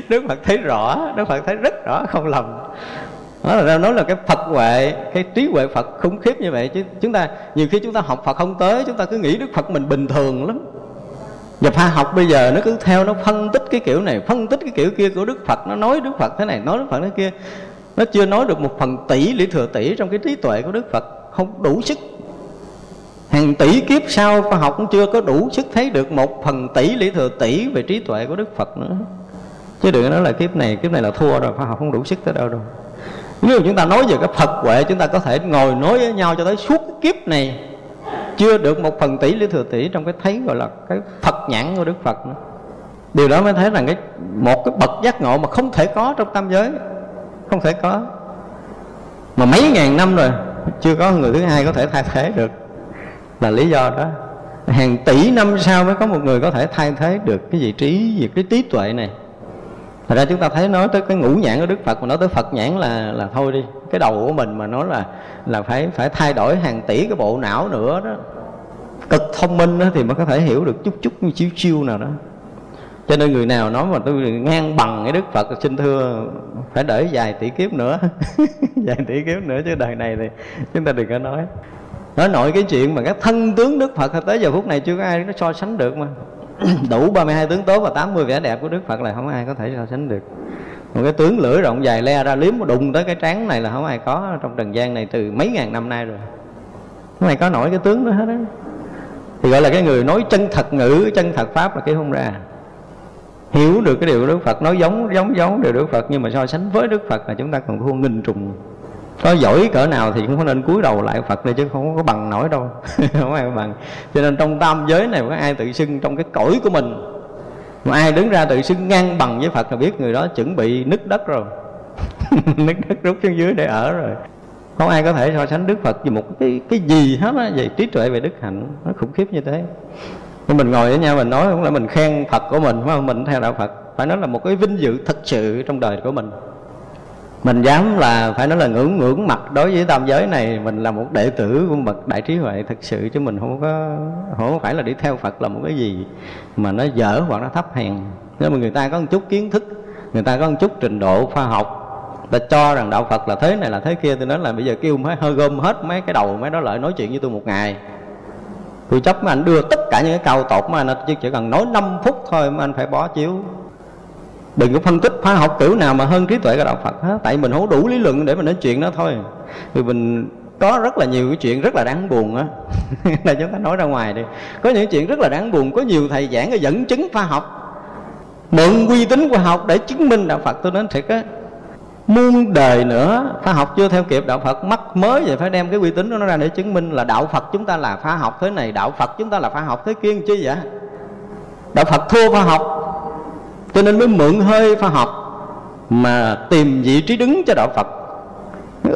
Đức Phật thấy rõ, Đức Phật thấy rất rõ không lầm. Đó là nói là cái Phật huệ, cái trí huệ Phật khủng khiếp như vậy chứ, chúng ta, nhiều khi chúng ta học Phật không tới, chúng ta cứ nghĩ Đức Phật mình bình thường lắm. Và pha học bây giờ nó cứ theo, nó phân tích cái kiểu này, phân tích cái kiểu kia của Đức Phật, nó nói Đức Phật thế này, nói Đức Phật thế kia nó chưa nói được một phần tỷ lý thừa tỷ trong cái trí tuệ của đức phật, không đủ sức. Hàng tỷ kiếp sau, khoa học cũng chưa có đủ sức thấy được một phần tỷ lý thừa tỷ về trí tuệ của đức phật nữa. Chứ đừng nói là kiếp này kiếp này là thua rồi, khoa học không đủ sức tới đâu đâu nếu chúng ta nói về cái phật huệ, chúng ta có thể ngồi nói với nhau cho tới suốt cái kiếp này. Chưa được một phần tỷ lý thừa tỷ trong cái thấy gọi là cái phật nhãn của đức phật nữa. Điều đó mới thấy rằng cái, một cái bậc giác ngộ mà không thể có trong tam giới không thể có. Mà mấy ngàn năm rồi, chưa có người thứ hai có thể thay thế được. Là lý do đó. Hàng tỷ năm sau mới có một người có thể thay thế được cái vị trí việc cái trí tuệ này. Thật ra chúng ta thấy nói tới cái ngũ nhãn của Đức Phật, mà nói tới Phật nhãn là là thôi đi. Cái đầu của mình mà nói là là phải phải thay đổi hàng tỷ cái bộ não nữa đó. Cực thông minh đó thì mới có thể hiểu được chút chút như chiêu chiêu nào đó cho nên người nào nói mà tôi ngang bằng cái đức phật, xin thưa, phải đợi vài tỷ kiếp nữa. Vài tỷ kiếp nữa chứ đời này thì chúng ta đừng có nói. Nói nội cái chuyện mà các thân tướng đức phật, tới giờ phút này chưa có ai nó so sánh được mà. Đủ 32 tướng tốt và 80 vẻ đẹp của đức phật là không ai có thể so sánh được. Một cái tướng lưỡi rộng dài le ra liếm đụng tới cái trán này là không ai có trong trần gian này từ mấy ngàn năm nay rồi. Không ai có nổi cái tướng đó hết á. Thì gọi là cái người nói chân thật ngữ, chân thật pháp là cái không ra hiểu được cái điều Đức Phật nói giống giống giống điều Đức Phật, nhưng mà so sánh với Đức Phật là chúng ta còn thua nghìn trùng. Có giỏi cỡ nào thì cũng có nên cúi đầu lại Phật này chứ không có bằng nổi đâu. Không ai bằng. Cho nên trong tam giới này có ai tự xưng trong cái cõi của mình? Mà ai đứng ra tự xưng ngang bằng với Phật là biết người đó chuẩn bị nứt đất rồi. Nứt đất rút xuống dưới để ở rồi. Không ai có thể so sánh Đức Phật với một cái cái gì hết á, về trí tuệ, về đức hạnh. Nó khủng khiếp như thế nhưng mình ngồi với nhau mình nói cũng là mình khen Phật của mình, phải không? Mình theo đạo Phật. Phải nói là một cái vinh dự thật sự trong đời của mình. Mình dám là phải nói là ngưỡng ngưỡng mặt đối với tam giới này, Mình là một đệ tử của bậc đại trí huệ thật sự Chứ mình không có, không phải là đi theo Phật là một cái gì Mà nó dở hoặc nó thấp hèn. Nếu mà người ta có một chút kiến thức, Người ta có một chút trình độ khoa học, ta cho rằng đạo Phật là thế này là thế kia, tôi nói là bây giờ kêu mấy hơi gom hết mấy cái đầu, mấy đó lại nói chuyện với tôi một ngày tôi chấp mà anh đưa tất cả những cái cao tột mà anh chỉ, chỉ cần nói 5 phút thôi mà anh phải bỏ chiếu. Đừng có phân tích khoa học kiểu nào mà hơn trí tuệ của đạo Phật hết. Tại mình không đủ lý luận để mình nói chuyện đó thôi. Vì mình có rất là nhiều cái chuyện rất là đáng buồn á. Là chúng ta nói ra ngoài đi. Có những chuyện rất là đáng buồn có nhiều thầy giảng cái dẫn chứng khoa học. Mượn uy tín khoa học để chứng minh đạo phật tôi nói thiệt á muôn đời nữa. Khoa học chưa theo kịp đạo phật. Mắc mới vậy phải đem cái uy tín của nó ra để chứng minh là đạo phật chúng ta là khoa học thế này, đạo phật chúng ta là khoa học thế kia chứ vậy? Đạo phật thua khoa học, cho nên mới mượn hơi khoa học mà tìm vị trí đứng cho đạo phật.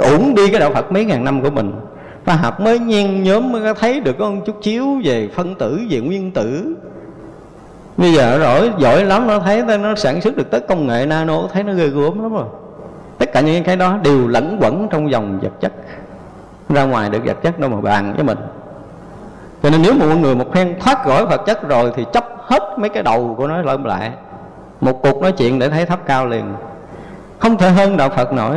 Ổn đi cái đạo phật mấy ngàn năm của mình. Khoa học mới nhen nhóm mới thấy được có một chút chiếu về phân tử, về nguyên tử. Bây giờ rồi giỏi lắm, nó thấy nó sản xuất được tới công nghệ nano, thấy nó ghê gớm lắm rồi tất cả những cái đó đều lẫn quẩn trong dòng vật chất. Ra ngoài được vật chất đâu mà bàn với mình. Cho nên nếu một người một phen thoát khỏi vật chất rồi thì chấp hết mấy cái đầu của nó lên lại. Một cuộc nói chuyện để thấy thấp cao liền. Không thể hơn đạo phật nổi.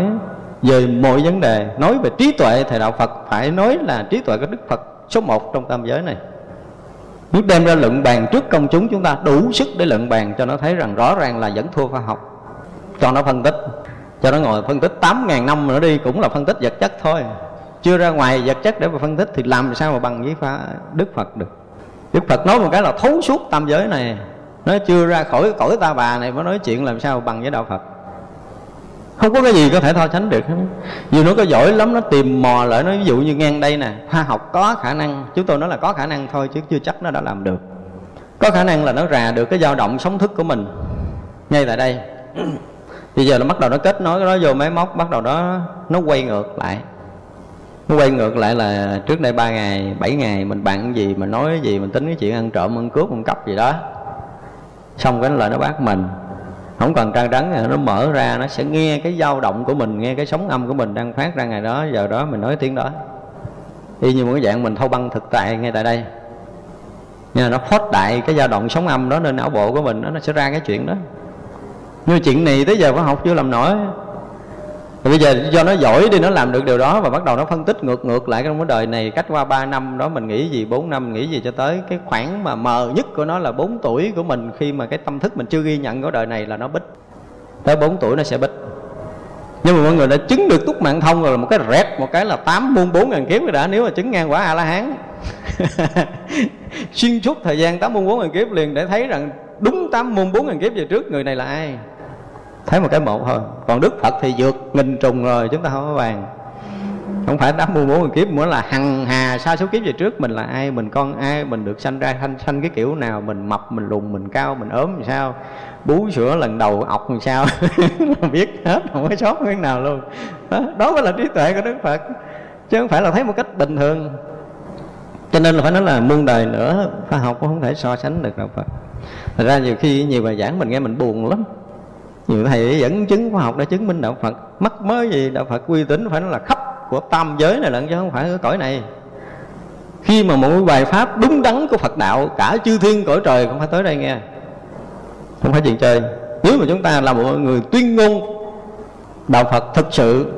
Về mọi vấn đề, nói về trí tuệ thì đạo phật phải nói là trí tuệ của đức phật số một trong tam giới này. Nếu đem ra luận bàn trước công chúng chúng ta đủ sức để luận bàn cho nó thấy rằng rõ ràng là vẫn thua khoa học. Cho nó phân tích cho nó ngồi phân tích 8.000 năm nữa đi cũng là phân tích vật chất thôi. Chưa ra ngoài vật chất để mà phân tích thì làm sao mà bằng với pha, Đức Phật được? Đức Phật nói một cái là thấu suốt tam giới này. Nó chưa ra khỏi cõi ta bà này mới nói chuyện làm sao bằng với đạo Phật. Không có cái gì có thể so sánh được dù nó có giỏi lắm, nó tìm mò lại, nó ví dụ như ngang đây nè. Khoa học có khả năng, chúng tôi nói là có khả năng thôi chứ chưa chắc nó đã làm được. Có khả năng là nó rà được cái dao động sống thức của mình ngay tại đây bây giờ nó bắt đầu nó kết nối cái đó vô máy móc bắt đầu đó nó quay ngược lại. Nó quay ngược lại là trước đây ba ngày bảy ngày mình bạn cái gì mình nói cái gì mình tính cái chuyện ăn trộm ăn cướp ăn cắp gì đó. Xong cái lời nó bắt mình. Không cần trang trắng nó mở ra nó sẽ nghe cái dao động của mình nghe cái sóng âm của mình đang phát ra ngày đó giờ đó mình nói tiếng đó. Y như một cái dạng mình thâu băng thực tại ngay tại đây. Nhưng nó phót đại cái dao động sóng âm đó nên não bộ của mình đó, nó sẽ ra cái chuyện đó nhưng chuyện này tới giờ khoa học chưa làm nổi. Thì bây giờ do nó giỏi đi, nó làm được điều đó và bắt đầu nó phân tích ngược ngược lại trong cái đời này cách qua 3 năm đó, mình nghĩ gì 4 năm, nghĩ gì cho tới cái khoảng mà mờ nhất của nó là 4 tuổi của mình khi mà cái tâm thức mình chưa ghi nhận của đời này là nó bích. Tới 4 tuổi nó sẽ bích. Nhưng mà mọi người đã chứng được túc mạng thông rồi là một cái rẹt, một cái là tám muôn bốn ngàn kiếp rồi đã, nếu mà chứng ngang quả a la hán xuyên suốt thời gian tám muôn bốn ngàn kiếp liền để thấy rằng đúng tám muôn bốn ngàn kiếp về trước người này là ai? Thấy một cái một thôi. Còn đức phật thì vượt nghìn trùng rồi chúng ta không có bàn. Không phải tám mươi bốn kiếp nữa là hằng hà sa số kiếp về trước mình là ai mình con ai mình được sanh ra sanh sanh cái kiểu nào mình mập mình lùn mình cao mình ốm làm sao bú sữa lần đầu ọc làm sao. Biết hết không có sót cái nào luôn. Đó, đó mới là trí tuệ của đức phật. Chứ không phải là thấy một cách bình thường. Cho nên là phải nói là muôn đời nữa khoa học cũng không thể so sánh được đâu phật. Thật ra nhiều khi nhiều bài giảng mình nghe mình buồn lắm nhiều thầy dẫn chứng khoa học đã chứng minh đạo phật mắc mới gì, đạo phật uy tín phải nói là khắp của tam giới này lận, chứ không phải ở cõi này. Khi mà một bài pháp đúng đắn của phật đạo, cả chư thiên cõi trời không phải tới đây nghe. Không phải chuyện chơi. Nếu mà chúng ta là một người tuyên ngôn đạo phật thực sự,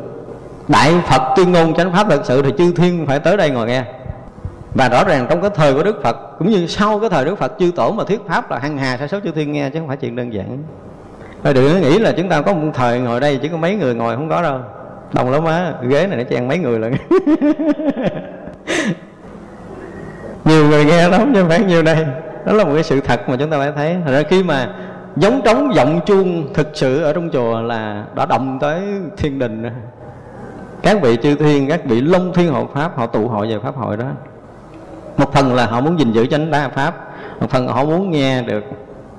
đại phật tuyên ngôn chánh pháp thực sự, thì chư thiên phải tới đây ngồi nghe. Và rõ ràng trong cái thời của đức phật, cũng như sau cái thời đức phật, chư tổ mà thuyết pháp là hằng hà sa số chư thiên nghe, chứ không phải chuyện đơn giản. Thôi đừng nghĩ là chúng ta có một thời ngồi đây chỉ có mấy người ngồi không có đâu. Đông lắm á, ghế này nó chen mấy người lận. Nhiều người nghe lắm chứ phải nhiều đây. Đó là một cái sự thật mà chúng ta phải thấy. Thật ra khi mà giống trống giọng chuông thực sự ở trong chùa là đã động tới thiên đình rồi. Các vị chư thiên các vị long thiên hộ pháp họ tụ hội về pháp hội đó. Một phần là họ muốn gìn giữ chánh đa pháp một phần họ muốn nghe được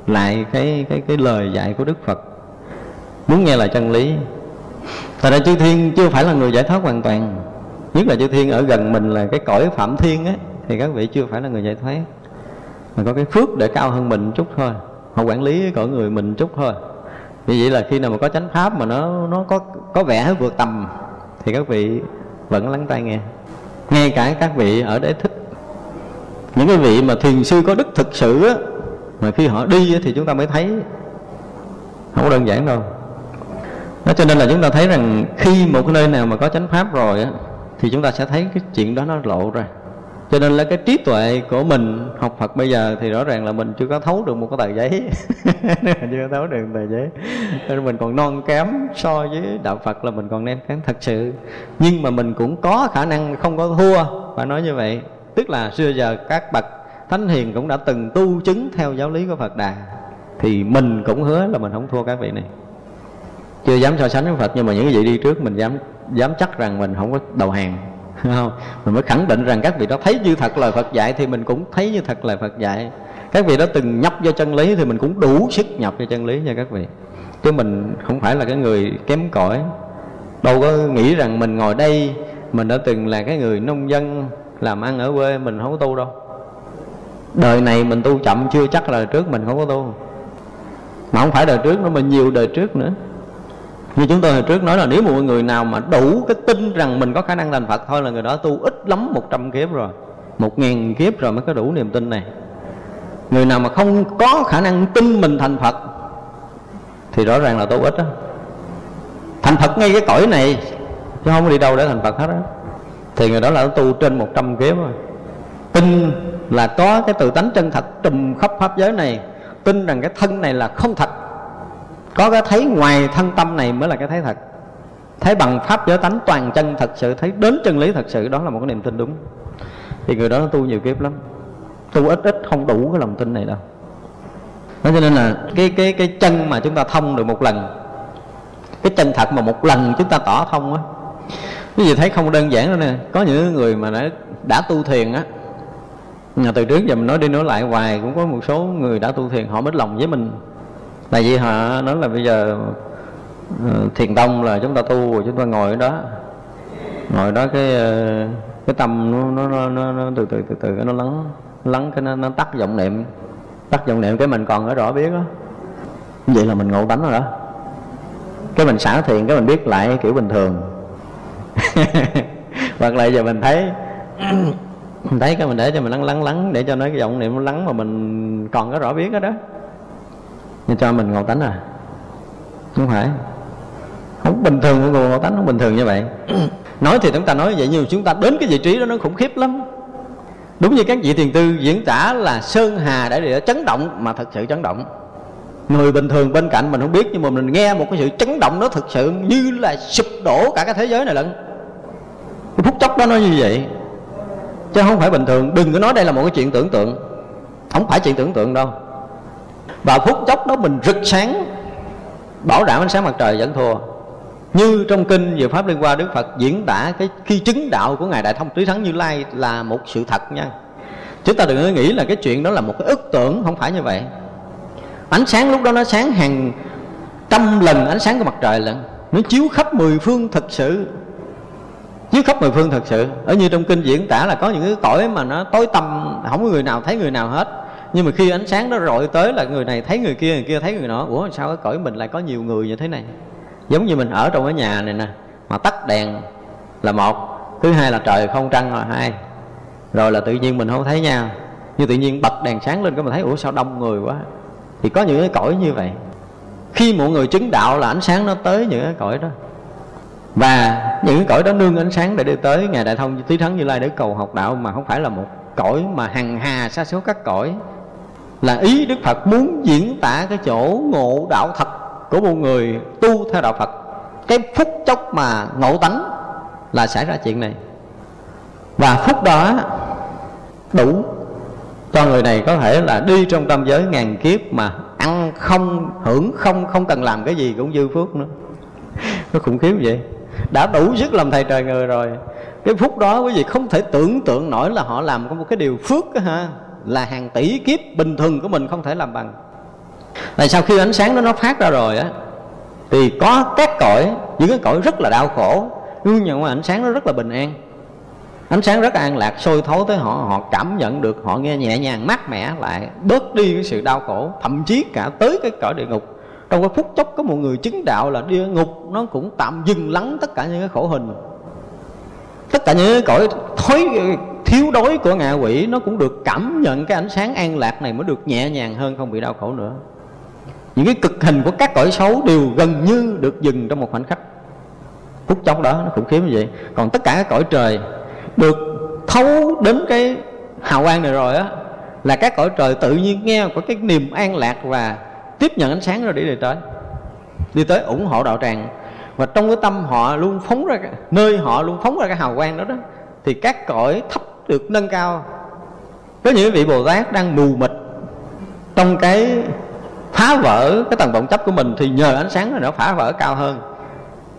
lại cái cái cái lời dạy của Đức Phật. Muốn nghe là chân lý. Tại ra chư thiên chưa phải là người giải thoát hoàn toàn. Nhất là chư thiên ở gần mình là cái cõi phạm thiên á, Thì các vị chưa phải là người giải thoát. Mà có cái phước để cao hơn mình chút thôi Họ quản lý cõi người mình chút thôi. Vì vậy là khi nào mà có chánh pháp mà nó nó có có vẻ vượt tầm, Thì các vị vẫn lắng tai nghe. Ngay cả các vị ở đế thích. Những cái vị mà thiền sư có đức thực sự á mà khi họ đi thì chúng ta mới thấy không có đơn giản đâu. Đó, cho nên là chúng ta thấy rằng khi một cái nơi nào mà có chánh pháp rồi á, thì chúng ta sẽ thấy cái chuyện đó nó lộ ra. Cho nên là cái trí tuệ của mình học Phật bây giờ thì rõ ràng là mình chưa có thấu được một cái tờ giấy. Chưa thấu được tờ giấy. Nên mình còn non kém so với đạo Phật là mình còn nem kém thật sự. Nhưng mà mình cũng có khả năng không có thua. Phải nói như vậy. Tức là xưa giờ các bậc thánh hiền cũng đã từng tu chứng theo giáo lý của phật đà. Thì mình cũng hứa là mình không thua các vị này. Chưa dám so sánh với Phật, nhưng mà những cái vị đi trước mình dám dám chắc rằng mình không có đầu hàng. Không? Mình mới khẳng định rằng các vị đó thấy như thật lời Phật dạy thì mình cũng thấy như thật lời Phật dạy. Các vị đó từng nhập vô chân lý thì mình cũng đủ sức nhập vô chân lý nha các vị. Chứ mình không phải là cái người kém cỏi. Đâu có nghĩ rằng mình ngồi đây, mình đã từng là cái người nông dân, làm ăn ở quê, mình không có tu đâu đời này mình tu chậm chưa chắc là đời trước mình không có tu. Mà không phải đời trước nữa, mà nhiều đời trước nữa. Như chúng tôi hồi trước nói là nếu một người nào mà đủ cái tin rằng mình có khả năng thành Phật thôi là người đó tu ít lắm 100 kiếp rồi, một ngàn kiếp rồi mới có đủ niềm tin này. Người nào mà không có khả năng tin mình thành Phật thì rõ ràng là tu ít đó thành Phật ngay cái cõi này chứ không đi đâu để thành Phật hết á. Thì người đó là tu trên 100 kiếp rồi tin là có cái tự tánh chân thật trùm khắp pháp giới này tin rằng cái thân này là không thật. Có cái thấy ngoài thân tâm này mới là cái thấy thật. Thấy bằng pháp giới tánh toàn chân thật sự thấy đến chân lý thật sự đó là một cái niềm tin đúng. Thì người đó nó tu nhiều kiếp lắm. Tu ít ít không đủ cái lòng tin này đâu. Đó cho nên là cái cái cái chân mà chúng ta thông được một lần cái chân thật mà một lần chúng ta tỏ thông á. Cái gì thấy không đơn giản đâu nè có những người mà đã, đã tu thiền á từ trước giờ mình nói đi nói lại hoài cũng có một số người đã tu thiền họ mất lòng với mình. Tại vì họ nói là bây giờ ờ, thiền tông là chúng ta tu rồi chúng ta ngồi ở đó. Ngồi đó cái ờ, cái tâm nó nó, nó, nó từ từ từ từ nó lắng lắng cái nó, nó tắt vọng niệm. Tắt vọng niệm cái mình còn ở rõ biết đó vậy là mình ngộ tánh rồi đó. Cái mình xả thiền cái mình biết lại kiểu bình thường. Hoặc là giờ mình thấy mình thấy cái mình để cho mình lắng lắng lắng để cho nó cái vọng niệm nó lắng mà mình còn có rõ biết đó đó. Nhưng cho mình ngộ tánh à? Không phải. Không bình thường của người ngộ tánh không bình thường như vậy nói thì chúng ta nói vậy nhưng chúng ta đến cái vị trí đó nó khủng khiếp lắm. Đúng như các vị thiền tư diễn tả là sơn hà để để chấn động mà thật sự chấn động. Người bình thường bên cạnh mình không biết nhưng mà mình nghe một cái sự chấn động đó thực sự như là sụp đổ cả cái thế giới này lận. Cái phút chốc đó nó như vậy chứ không phải bình thường. Đừng có nói đây là một cái chuyện tưởng tượng. Không phải chuyện tưởng tượng đâu. Và phút chốc đó mình rực sáng, bảo đảm ánh sáng mặt trời vẫn thua. Như trong kinh về pháp liên quan đức phật diễn tả cái khi chứng đạo của ngài đại thông trí thắng như lai là một sự thật nha. Chúng ta đừng có nghĩ là cái chuyện đó là một cái ức tưởng, không phải như vậy. Ánh sáng lúc đó nó sáng hàng trăm lần, ánh sáng của mặt trời lận nó chiếu khắp mười phương thực sự chiếu khắp mười phương thật sự. Ở như trong kinh diễn tả là có những cái cõi mà nó tối tăm, không có người nào thấy người nào hết. Nhưng mà khi ánh sáng nó rọi tới là người này thấy người kia người kia thấy người nọ. Ủa, sao cái cõi mình lại có nhiều người như thế này? Giống như mình ở trong cái nhà này nè, mà tắt đèn là một, thứ hai là trời không trăng là hai. Rồi là tự nhiên mình không thấy nhau. Như tự nhiên bật đèn sáng lên cái mình thấy, ủa, sao đông người quá. Thì có những cái cõi như vậy. Khi mọi người chứng đạo là ánh sáng nó tới những cái cõi đó và những cái cõi đó nương ánh sáng để đi tới ngày đại thông tí thắng như lai để cầu học đạo, mà không phải là một cõi mà hằng hà xa số các cõi. Là ý đức phật muốn diễn tả cái chỗ ngộ đạo thật của một người tu theo đạo phật. Cái phút chốc mà ngộ tánh là xảy ra chuyện này. Và phút đó đủ cho người này có thể là đi trong tâm giới ngàn kiếp mà ăn không, hưởng không không cần làm cái gì cũng dư phước nữa. Nó khủng khiếp vậy đã đủ sức làm thầy trời người rồi. Cái phút đó quý vị không thể tưởng tượng nổi là họ làm có một cái điều phước đó, ha. Là hàng tỷ kiếp bình thường của mình không thể làm bằng. Tại sao khi ánh sáng đó nó phát ra rồi á thì có các cõi những cái cõi rất là đau khổ nhưng mà ánh sáng nó rất là bình an. Ánh sáng rất an lạc sôi thấu tới họ họ cảm nhận được họ nghe nhẹ nhàng mát mẻ lại bớt đi cái sự đau khổ thậm chí cả tới cái cõi địa ngục trong cái phút chốc có một người chứng đạo là địa ngục, nó cũng tạm dừng lắng tất cả những cái khổ hình. Tất cả những cái cõi thối, thiếu đói của ngạ quỷ, nó cũng được cảm nhận cái ánh sáng an lạc này mới được nhẹ nhàng hơn, không bị đau khổ nữa. Những cái cực hình của các cõi xấu đều gần như được dừng trong một khoảnh khắc. Phút chốc đó, nó khủng khiếp như vậy. Còn tất cả các cõi trời được thấu đến cái hào quang này rồi á, là các cõi trời tự nhiên nghe có cái niềm an lạc và tiếp nhận ánh sáng rồi để đi tới. Đi tới ủng hộ đạo tràng. Và trong cái tâm họ luôn phóng ra nơi họ luôn phóng ra cái hào quang đó đó, thì các cõi thấp được nâng cao. Có những vị bồ tát đang mù mịt trong cái phá vỡ cái tầng vọng chấp của mình, thì nhờ ánh sáng nó phá vỡ cao hơn.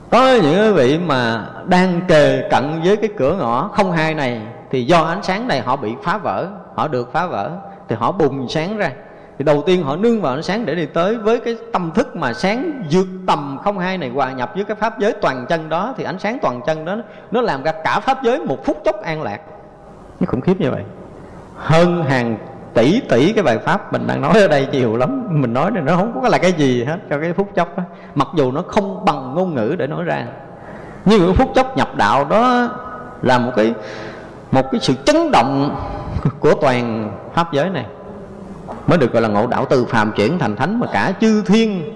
Có những vị mà đang kề cận với cái cửa ngõ không hai này, thì do ánh sáng này họ bị phá vỡ, họ được phá vỡ, thì họ bùng sáng ra thì đầu tiên họ nương vào ánh sáng để đi tới với cái tâm thức mà sáng vượt tầm không hai này hòa nhập với cái pháp giới toàn chân đó. Thì ánh sáng toàn chân đó, nó làm ra cả pháp giới một phút chốc an lạc. Nó khủng khiếp như vậy. Hơn hàng tỷ tỷ cái bài pháp mình đang nói ở đây nhiều lắm. Mình nói thì nó không có là cái gì hết, cho cái phút chốc đó. Mặc dù nó không bằng ngôn ngữ để nói ra. Nhưng cái phút chốc nhập đạo đó là một cái một cái sự chấn động của toàn pháp giới này mới được gọi là ngộ đạo từ phàm chuyển thành thánh mà cả chư thiên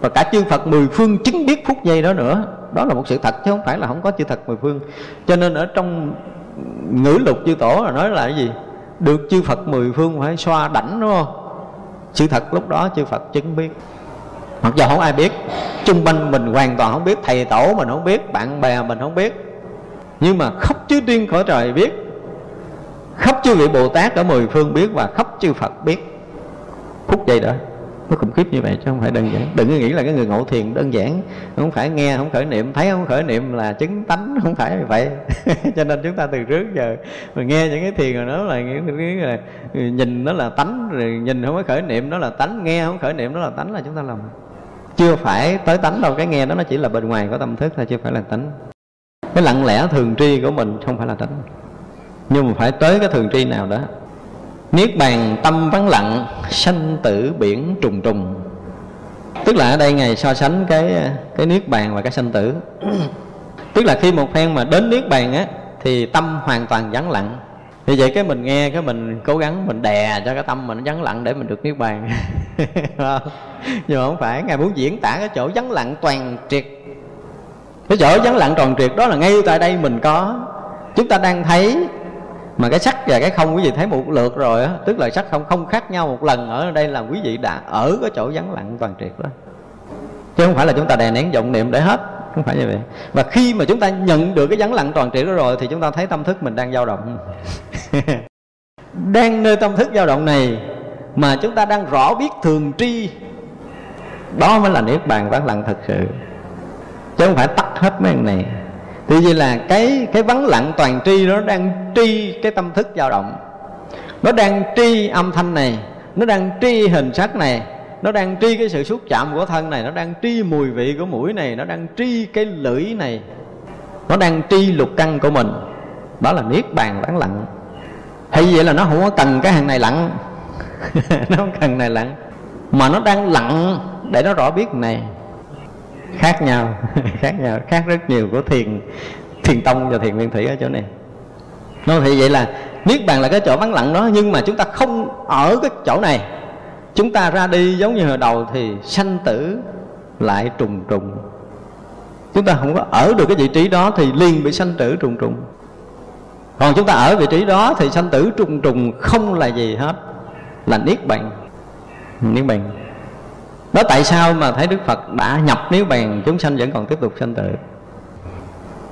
và cả chư Phật mười phương chứng biết phút giây đó nữa. Đó là một sự thật chứ không phải là không có chư thật mười phương. Cho nên ở trong ngữ lục chư tổ là nói là cái gì? Được chư Phật mười phương phải xoa đảnh, đúng không? Sự thật lúc đó chư Phật chứng biết. Mặc dù không ai biết, chung quanh mình hoàn toàn không biết, thầy tổ mình không biết, bạn bè mình không biết. Nhưng mà khóc chư điên khỏi trời biết khắp chư vị bồ tát ở mười phương biết và khắp chư phật biết. Phút giây đó, nó khủng khiếp như vậy chứ không phải đơn giản. Đừng nghĩ là cái người ngộ thiền đơn giản, không phải nghe, không khởi niệm, thấy không khởi niệm là chứng tánh, không phải như vậy. Cho nên chúng ta từ trước giờ mình nghe những cái thiền rồi nó là những cái nhìn nó là tánh, rồi nhìn không có khởi niệm nó là tánh, nghe không khởi niệm nó là tánh là chúng ta làm. Chưa phải tới tánh đâu, cái nghe đó nó chỉ là bên ngoài có tâm thức thôi chưa phải là tánh. Cái lặng lẽ thường tri của mình không phải là tánh nhưng mà phải tới cái thường tri nào đó. Niết bàn tâm vắng lặng, sanh tử biển trùng trùng. Tức là ở đây ngài so sánh cái cái niết bàn và cái sanh tử. Tức là khi một phen mà đến niết bàn á, thì tâm hoàn toàn vắng lặng. Thì vậy cái mình nghe, cái mình cố gắng, mình đè cho cái tâm mình vắng lặng để mình được niết bàn. Nhưng mà không phải, ngài muốn diễn tả cái chỗ vắng lặng toàn triệt. Cái chỗ vắng lặng toàn triệt đó là ngay tại đây mình có. Chúng ta đang thấy mà cái sắc và cái không quý vị thấy một lượt rồi á, tức là sắc không không khác nhau một lần ở đây là quý vị đã ở cái chỗ vắng lặng toàn triệt đó chứ không phải là chúng ta đè nén vọng niệm để hết, không phải như vậy. Và khi mà chúng ta nhận được cái vắng lặng toàn triệt đó rồi thì chúng ta thấy tâm thức mình đang dao động. Đang nơi tâm thức dao động này mà chúng ta đang rõ biết thường tri, đó mới là niết bàn vắng lặng thật sự. Chứ không phải tắt hết mấy cái này thì như là cái cái vắng lặng toàn tri nó đang tri cái tâm thức dao động. Nó đang tri âm thanh này, nó đang tri hình sắc này, nó đang tri cái sự xúc chạm của thân này, nó đang tri mùi vị của mũi này, nó đang tri cái lưỡi này. Nó đang tri lục căn của mình. Đó là niết bàn vắng lặng. Hay vậy là nó không có cần cái hàng này lặng. Nó không cần này lặng. Mà nó đang lặng để nó rõ biết này khác nhau khác nhau, khác rất nhiều của thiền thiền tông và thiền nguyên thủy ở chỗ này. Nó thì vậy là niết bàn là cái chỗ vắng lặng đó, nhưng mà chúng ta không ở cái chỗ này. Chúng ta ra đi giống như hồi đầu thì sanh tử lại trùng trùng. Chúng ta không có ở được cái vị trí đó thì liền bị sanh tử trùng trùng. Còn chúng ta ở vị trí đó thì sanh tử trùng trùng không là gì hết, là niết bàn. Niết bàn đó tại sao mà thấy đức phật đã nhập niết bàn, chúng sanh vẫn còn tiếp tục sanh tử?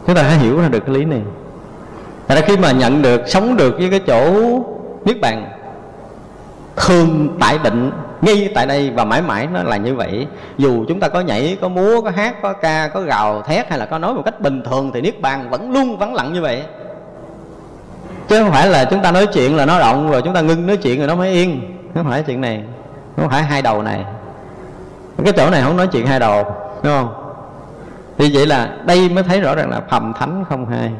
Chúng ta phải hiểu ra được cái lý này. Tại ra khi mà nhận được, sống được với cái chỗ niết bàn, thường tại định ngay tại đây và mãi mãi nó là như vậy. Dù chúng ta có nhảy, có múa, có hát, có ca, có gào, thét hay là có nói một cách bình thường thì niết bàn vẫn luôn vắng lặng như vậy. Chứ không phải là chúng ta nói chuyện là nó động rồi chúng ta ngưng nói chuyện rồi nó mới yên. Không phải chuyện này. Không phải hai đầu này cái chỗ này không nói chuyện hai đầu đúng không? Thì vậy là đây mới thấy rõ ràng là phàm thánh không hai.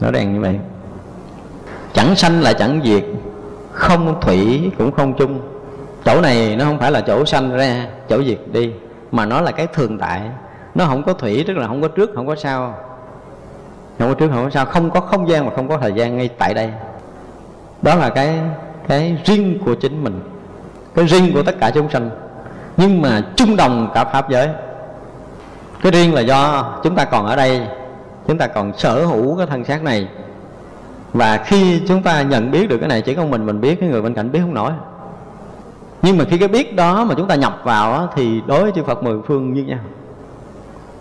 Rõ ràng như vậy. Chẳng sanh là chẳng diệt, không thủy cũng không chung. Chỗ này nó không phải là chỗ sanh ra, chỗ diệt đi, mà nó là cái thường tại. Nó không có thủy, tức là không có trước, không có sau. Không có trước, không có sau. Không có không gian mà không có thời gian ngay tại đây. Đó là cái cái riêng của chính mình, cái riêng của tất cả chúng sanh nhưng mà chung đồng cả pháp giới. Cái riêng là do chúng ta còn ở đây chúng ta còn sở hữu cái thân xác này. Và khi chúng ta nhận biết được cái này chỉ có mình mình biết cái người bên cạnh biết không nổi. Nhưng mà khi cái biết đó mà chúng ta nhập vào đó, thì đối với chư Phật mười phương như nhau.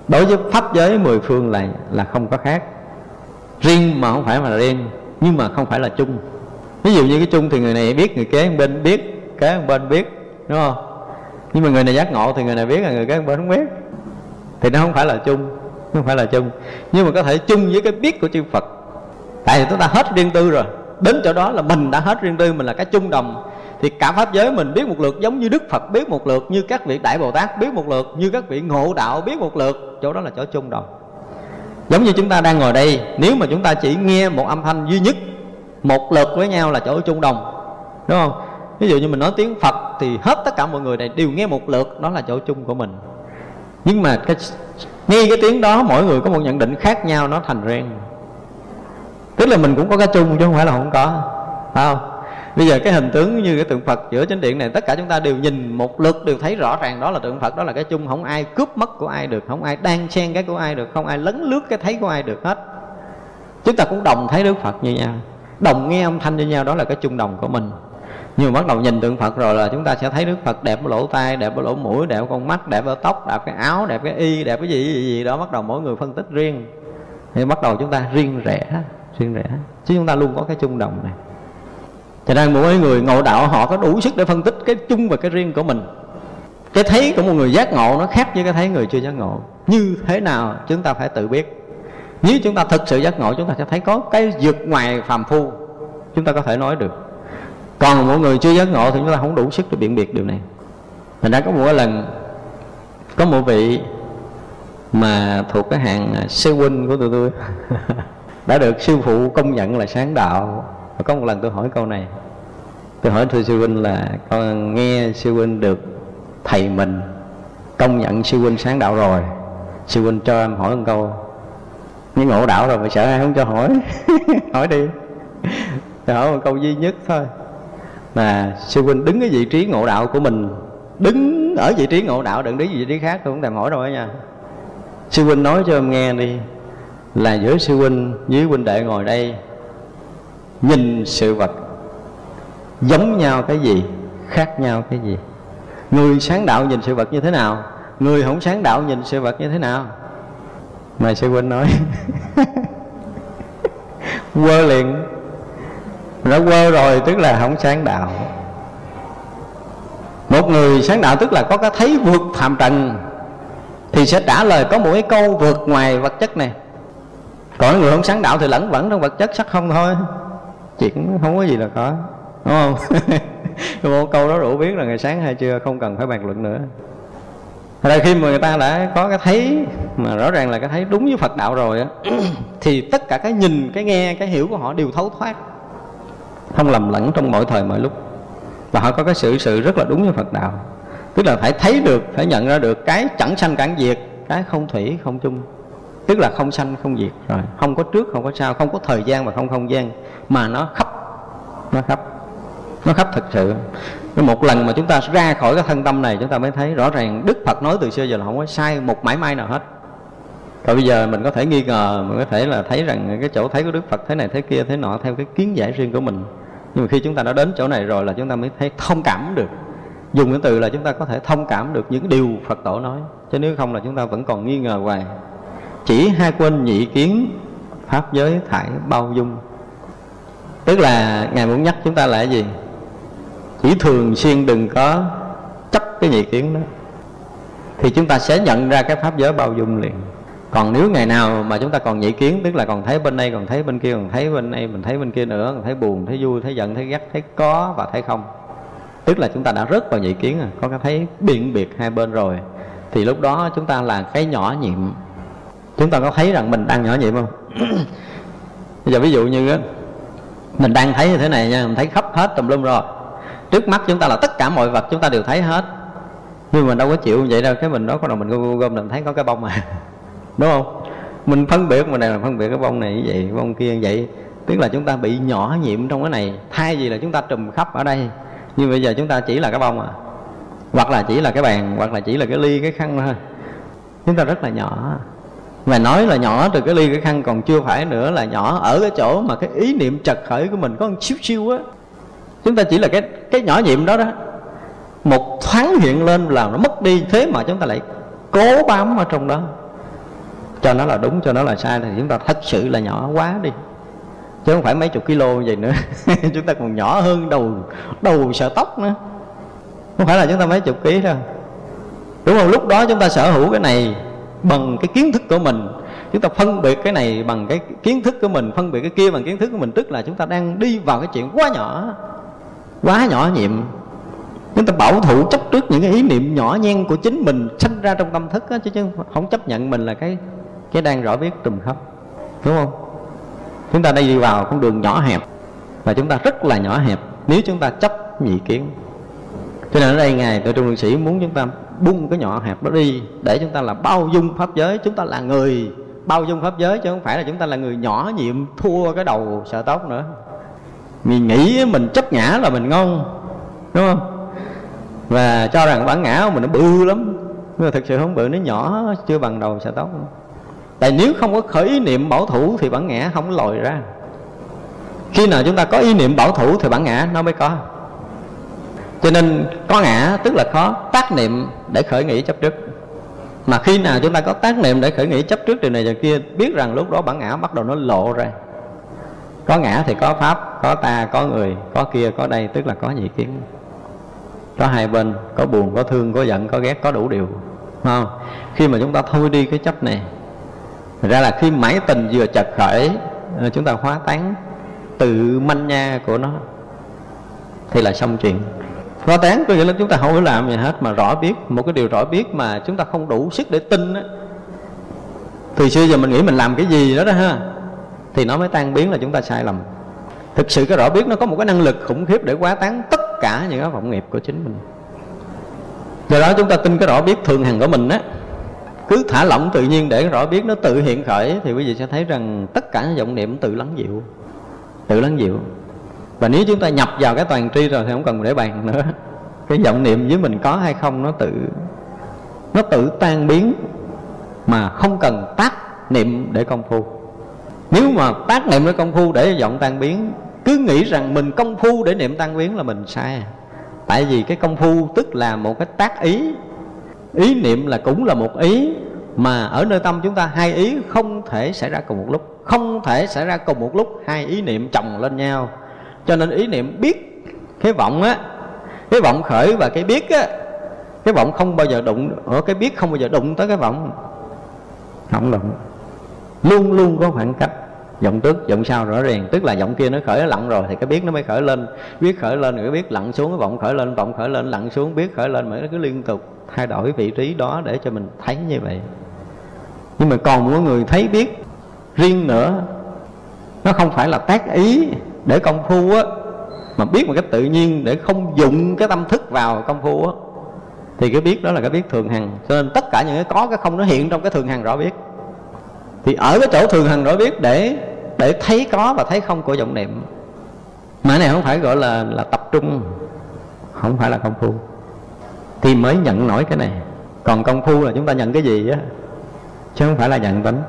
Đối với pháp giới mười phương là là không có khác. Riêng mà không phải mà là riêng nhưng mà không phải là chung. Ví dụ như cái chung thì người này biết người kế bên biết kế bên biết đúng không? Nhưng mà người này giác ngộ thì người này biết là người khác bên không biết. Thì nó không phải là chung không phải là chung. Nhưng mà có thể chung với cái biết của chư Phật. Tại vì chúng ta hết riêng tư rồi. Đến chỗ đó là mình đã hết riêng tư, mình là cái chung đồng. Thì cả pháp giới mình biết một lượt giống như đức phật, biết một lượt như các vị đại bồ tát, biết một lượt như các vị ngộ đạo, biết một lượt. Chỗ đó là chỗ chung đồng. Giống như chúng ta đang ngồi đây, nếu mà chúng ta chỉ nghe một âm thanh duy nhất, một lượt với nhau là chỗ chung đồng. Đúng không? Ví dụ như mình nói tiếng phật thì hết tất cả mọi người này đều nghe một lượt, đó là chỗ chung của mình. Nhưng mà cái nghe cái tiếng đó mỗi người có một nhận định khác nhau, nó thành riêng. Tức là mình cũng có cái chung chứ không phải là không có, phải không? Bây giờ cái hình tướng như cái tượng phật giữa chánh điện này, tất cả chúng ta đều nhìn một lượt, đều thấy rõ ràng đó là tượng phật, đó là cái chung. Không ai cướp mất của ai được, không ai đang xen cái của ai được, không ai lấn lướt cái thấy của ai được hết. Chúng ta cũng đồng thấy đức phật như nhau, đồng nghe âm thanh như nhau, đó là cái chung đồng của mình nhưng mà bắt đầu nhìn tượng Phật rồi là chúng ta sẽ thấy Đức Phật đẹp ở lỗ tai, đẹp ở lỗ mũi, đẹp ở con mắt, đẹp ở tóc, đẹp cái áo, đẹp cái y, đẹp cái gì gì gì đó bắt đầu mỗi người phân tích riêng. Thì bắt đầu chúng ta riêng rẽ, riêng rẽ. Chứ chúng ta luôn có cái chung đồng này. Cho nên mỗi người ngộ đạo họ có đủ sức để phân tích cái chung và cái riêng của mình. Cái thấy của một người giác ngộ nó khác với cái thấy người chưa giác ngộ. Như thế nào chúng ta phải tự biết. Nếu chúng ta thực sự giác ngộ chúng ta sẽ thấy có cái vượt ngoài phàm phu. Chúng ta có thể nói được còn mỗi người chưa giác ngộ thì chúng ta không đủ sức để biện biệt điều này. Thành ra có một lần, có một vị mà thuộc cái hàng à, sư huynh của tụi tôi đã được sư phụ công nhận là sáng đạo. Và có một lần tôi hỏi câu này. Tôi hỏi thưa sư huynh là, con nghe sư huynh được thầy mình công nhận sư huynh sáng đạo rồi. Sư huynh cho em hỏi một câu. Nhưng ngộ đạo rồi mà sợ ai không cho hỏi. Hỏi đi. Hỏi một câu duy nhất thôi mà sư huynh đứng cái vị trí ngộ đạo của mình, đứng ở vị trí ngộ đạo đừng đứng vị trí khác, tôi không thèm hỏi đâu đó nha sư huynh nói cho em nghe đi, là giữa sư huynh với huynh đệ ngồi đây, nhìn sự vật giống nhau cái gì, khác nhau cái gì? Người sáng đạo nhìn sự vật như thế nào, người không sáng đạo nhìn sự vật như thế nào? Mà sư huynh nói, quơ liền nó quơ rồi tức là không sáng đạo. Một người sáng đạo tức là có cái thấy vượt phạm trần thì sẽ trả lời có một cái câu vượt ngoài vật chất này. Còn người không sáng đạo thì lẫn vẫn trong vật chất sắc không thôi. Chuyện không có gì là có đúng không? Một câu đó đủ biết là ngày sáng hay chưa không cần phải bàn luận nữa. Thật khi mà người ta đã có cái thấy mà rõ ràng là cái thấy đúng với Phật đạo rồi á thì tất cả cái nhìn, cái nghe, cái hiểu của họ đều thấu thoát không lầm lẫn trong mọi thời mọi lúc. Và họ có cái sự sự rất là đúng với Phật đạo. Tức là phải thấy được, phải nhận ra được cái chẳng sanh cản diệt, cái không thủy, không chung. Tức là không sanh, không diệt rồi. Không có trước, không có sau, không có thời gian và không không gian, mà nó khắp nó khắp nó khắp thật sự. Một lần mà chúng ta ra khỏi cái thân tâm này, chúng ta mới thấy rõ ràng Đức Phật nói từ xưa giờ là không có sai một mãi may nào hết rồi bây giờ mình có thể nghi ngờ, mình có thể là thấy rằng cái chỗ thấy của Đức Phật thế này thế kia, thế nọ, theo cái kiến giải riêng của mình. Nhưng mà khi chúng ta đã đến chỗ này rồi là chúng ta mới thấy thông cảm được. Dùng cái từ là chúng ta có thể thông cảm được những điều Phật tổ nói. Chứ nếu không là chúng ta vẫn còn nghi ngờ hoài. Chỉ hai quên nhị kiến, pháp giới thải bao dung. Tức là ngài muốn nhắc chúng ta là cái gì? Chỉ thường xuyên đừng có chấp cái nhị kiến đó. Thì chúng ta sẽ nhận ra cái pháp giới bao dung liền còn nếu ngày nào mà chúng ta còn nhị kiến, tức là còn thấy bên đây, còn thấy bên kia, còn thấy bên đây, mình thấy bên kia nữa, còn thấy buồn, thấy vui, thấy giận, thấy ghét thấy có và thấy không. Tức là chúng ta đã rớt vào nhị kiến rồi, có cái thấy biện biệt hai bên rồi. Thì lúc đó chúng ta là cái nhỏ nhiệm. Chúng ta có thấy rằng mình đang nhỏ nhiệm không? Bây giờ ví dụ như á, mình đang thấy như thế này nha, mình thấy khắp hết tùm lum rồi. Trước mắt chúng ta là tất cả mọi vật chúng ta đều thấy hết. Nhưng mình đâu có chịu như vậy đâu, cái mình đó có đầu mình gom gom, mình thấy có cái bông mà. đúng không? Mình phân biệt, mà này là phân biệt cái bông này như vậy, bông kia như vậy. Tức là chúng ta bị nhỏ nhiệm trong cái này. Thay vì là chúng ta trùm khắp ở đây. Nhưng bây giờ chúng ta chỉ là cái bông à. Hoặc là chỉ là cái bàn, hoặc là chỉ là cái ly, cái khăn thôi. Chúng ta rất là nhỏ. Mà nói là nhỏ từ cái ly, cái khăn còn chưa phải nữa là nhỏ ở cái chỗ mà cái ý niệm trật khởi của mình có một xíu xíu á. Chúng ta chỉ là cái cái nhỏ nhiệm đó đó. Một thoáng hiện lên là nó mất đi, thế mà chúng ta lại cố bám ở trong đó cho nó là đúng cho nó là sai thì chúng ta thật sự là nhỏ quá đi. Chứ không phải mấy chục kilo vậy nữa. Chúng ta còn nhỏ hơn đầu đầu sợi tóc nữa. Không phải là chúng ta mấy chục ký đâu. Đúng không? Lúc đó chúng ta sở hữu cái này bằng cái kiến thức của mình. Chúng ta phân biệt cái này bằng cái kiến thức của mình phân biệt cái kia bằng kiến thức của mình. Tức là chúng ta đang đi vào cái chuyện quá nhỏ quá nhỏ nhiệm. Chúng ta bảo thủ chấp trước những cái ý niệm nhỏ nhen của chính mình sinh ra trong tâm thức đó, chứ không chấp nhận mình là cái cái đang rõ biết trùm khắp. Đúng không? Chúng ta đang đi vào con đường nhỏ hẹp và chúng ta rất là nhỏ hẹp nếu chúng ta chấp nhị kiến. Cho nên ở đây ngài tự trung sĩ muốn chúng ta bung cái nhỏ hẹp đó đi để chúng ta là bao dung pháp giới. Chúng ta là người bao dung pháp giới chứ không phải là chúng ta là người nhỏ nhiệm thua cái đầu sợ tóc nữa. Mình nghĩ mình chấp ngã là mình ngon, đúng không? Và cho rằng bản ngã của mình nó bự lắm. Nhưng mà thực sự không bự, nó nhỏ, chưa bằng đầu sợ tóc nữa tại nếu không có khởi ý niệm bảo thủ thì bản ngã không lòi ra. Khi nào chúng ta có ý niệm bảo thủ thì bản ngã nó mới có. Cho nên có ngã tức là khó tác niệm để khởi nghĩ chấp trước. Mà khi nào chúng ta có tác niệm để khởi nghĩ chấp trước điều này điều kia, biết rằng lúc đó bản ngã bắt đầu nó lộ ra. Có ngã thì có pháp, có ta, có người, có kia, có đây, tức là có nhị kiến. Có hai bên, có buồn, có thương, có giận, có ghét, có đủ điều. Không? Khi mà chúng ta thôi đi cái chấp này ra là khi mãi tình vừa chật khởi ờ, chúng ta hóa tán tự manh nha của nó, thì là xong chuyện. Hóa tán có nghĩa là chúng ta không phải làm gì hết mà rõ biết, một cái điều rõ biết mà chúng ta không đủ sức để tin á. Thì xưa giờ mình nghĩ mình làm cái gì đó đó ha, thì nó mới tan biến là chúng ta sai lầm. Thực sự cái rõ biết nó có một cái năng lực khủng khiếp để quá tán tất cả những cái vọng nghiệp của chính mình. Do đó chúng ta tin cái rõ biết thường hằng của mình á cứ thả lỏng tự nhiên để rõ biết nó tự hiện khởi thì quý vị sẽ thấy rằng tất cả những vọng niệm tự lắng dịu. Tự lắng dịu. Và nếu chúng ta nhập vào cái toàn tri rồi thì không cần để bàn nữa. Cái vọng niệm với mình có hay không nó tự nó tự tan biến mà không cần tác niệm để công phu. Nếu mà tác niệm để công phu để vọng tan biến, cứ nghĩ rằng mình công phu để niệm tan biến là mình sai. Tại vì cái công phu tức là một cái tác ý ý niệm là cũng là một ý, mà ở nơi tâm chúng ta hai ý không thể xảy ra cùng một lúc. Không thể xảy ra cùng một lúc, hai ý niệm chồng lên nhau. Cho nên ý niệm biết cái vọng á, cái vọng khởi và cái biết á, cái vọng không bao giờ đụng, ở cái biết không bao giờ đụng tới cái vọng. Không đụng. Luôn luôn có khoảng cách giọng trước giọng sau rõ ràng. Tức là giọng kia nó khởi nó lặn rồi thì cái biết nó mới khởi lên. Biết khởi lên rồi biết lặn xuống, cái vọng khởi lên, vọng khởi lên, lặn xuống, biết khởi lên, mà nó cứ liên tục thay đổi vị trí đó để cho mình thấy như vậy. Nhưng mà còn mỗi người thấy biết riêng nữa, nó không phải là tác ý để công phu á, mà biết một cách tự nhiên để không dụng cái tâm thức vào công phu á, thì cái biết đó là cái biết thường hằng. Cho nên tất cả những cái có, cái không nó hiện trong cái thường hằng rõ biết. Thì ở cái chỗ thường hằng rõ biết để để thấy có và thấy không của vọng niệm. Mà này không phải gọi là là tập trung, không phải là công phu. Thì mới nhận nổi cái này. Còn công phu là chúng ta nhận cái gì á? Chứ không phải là nhận tính.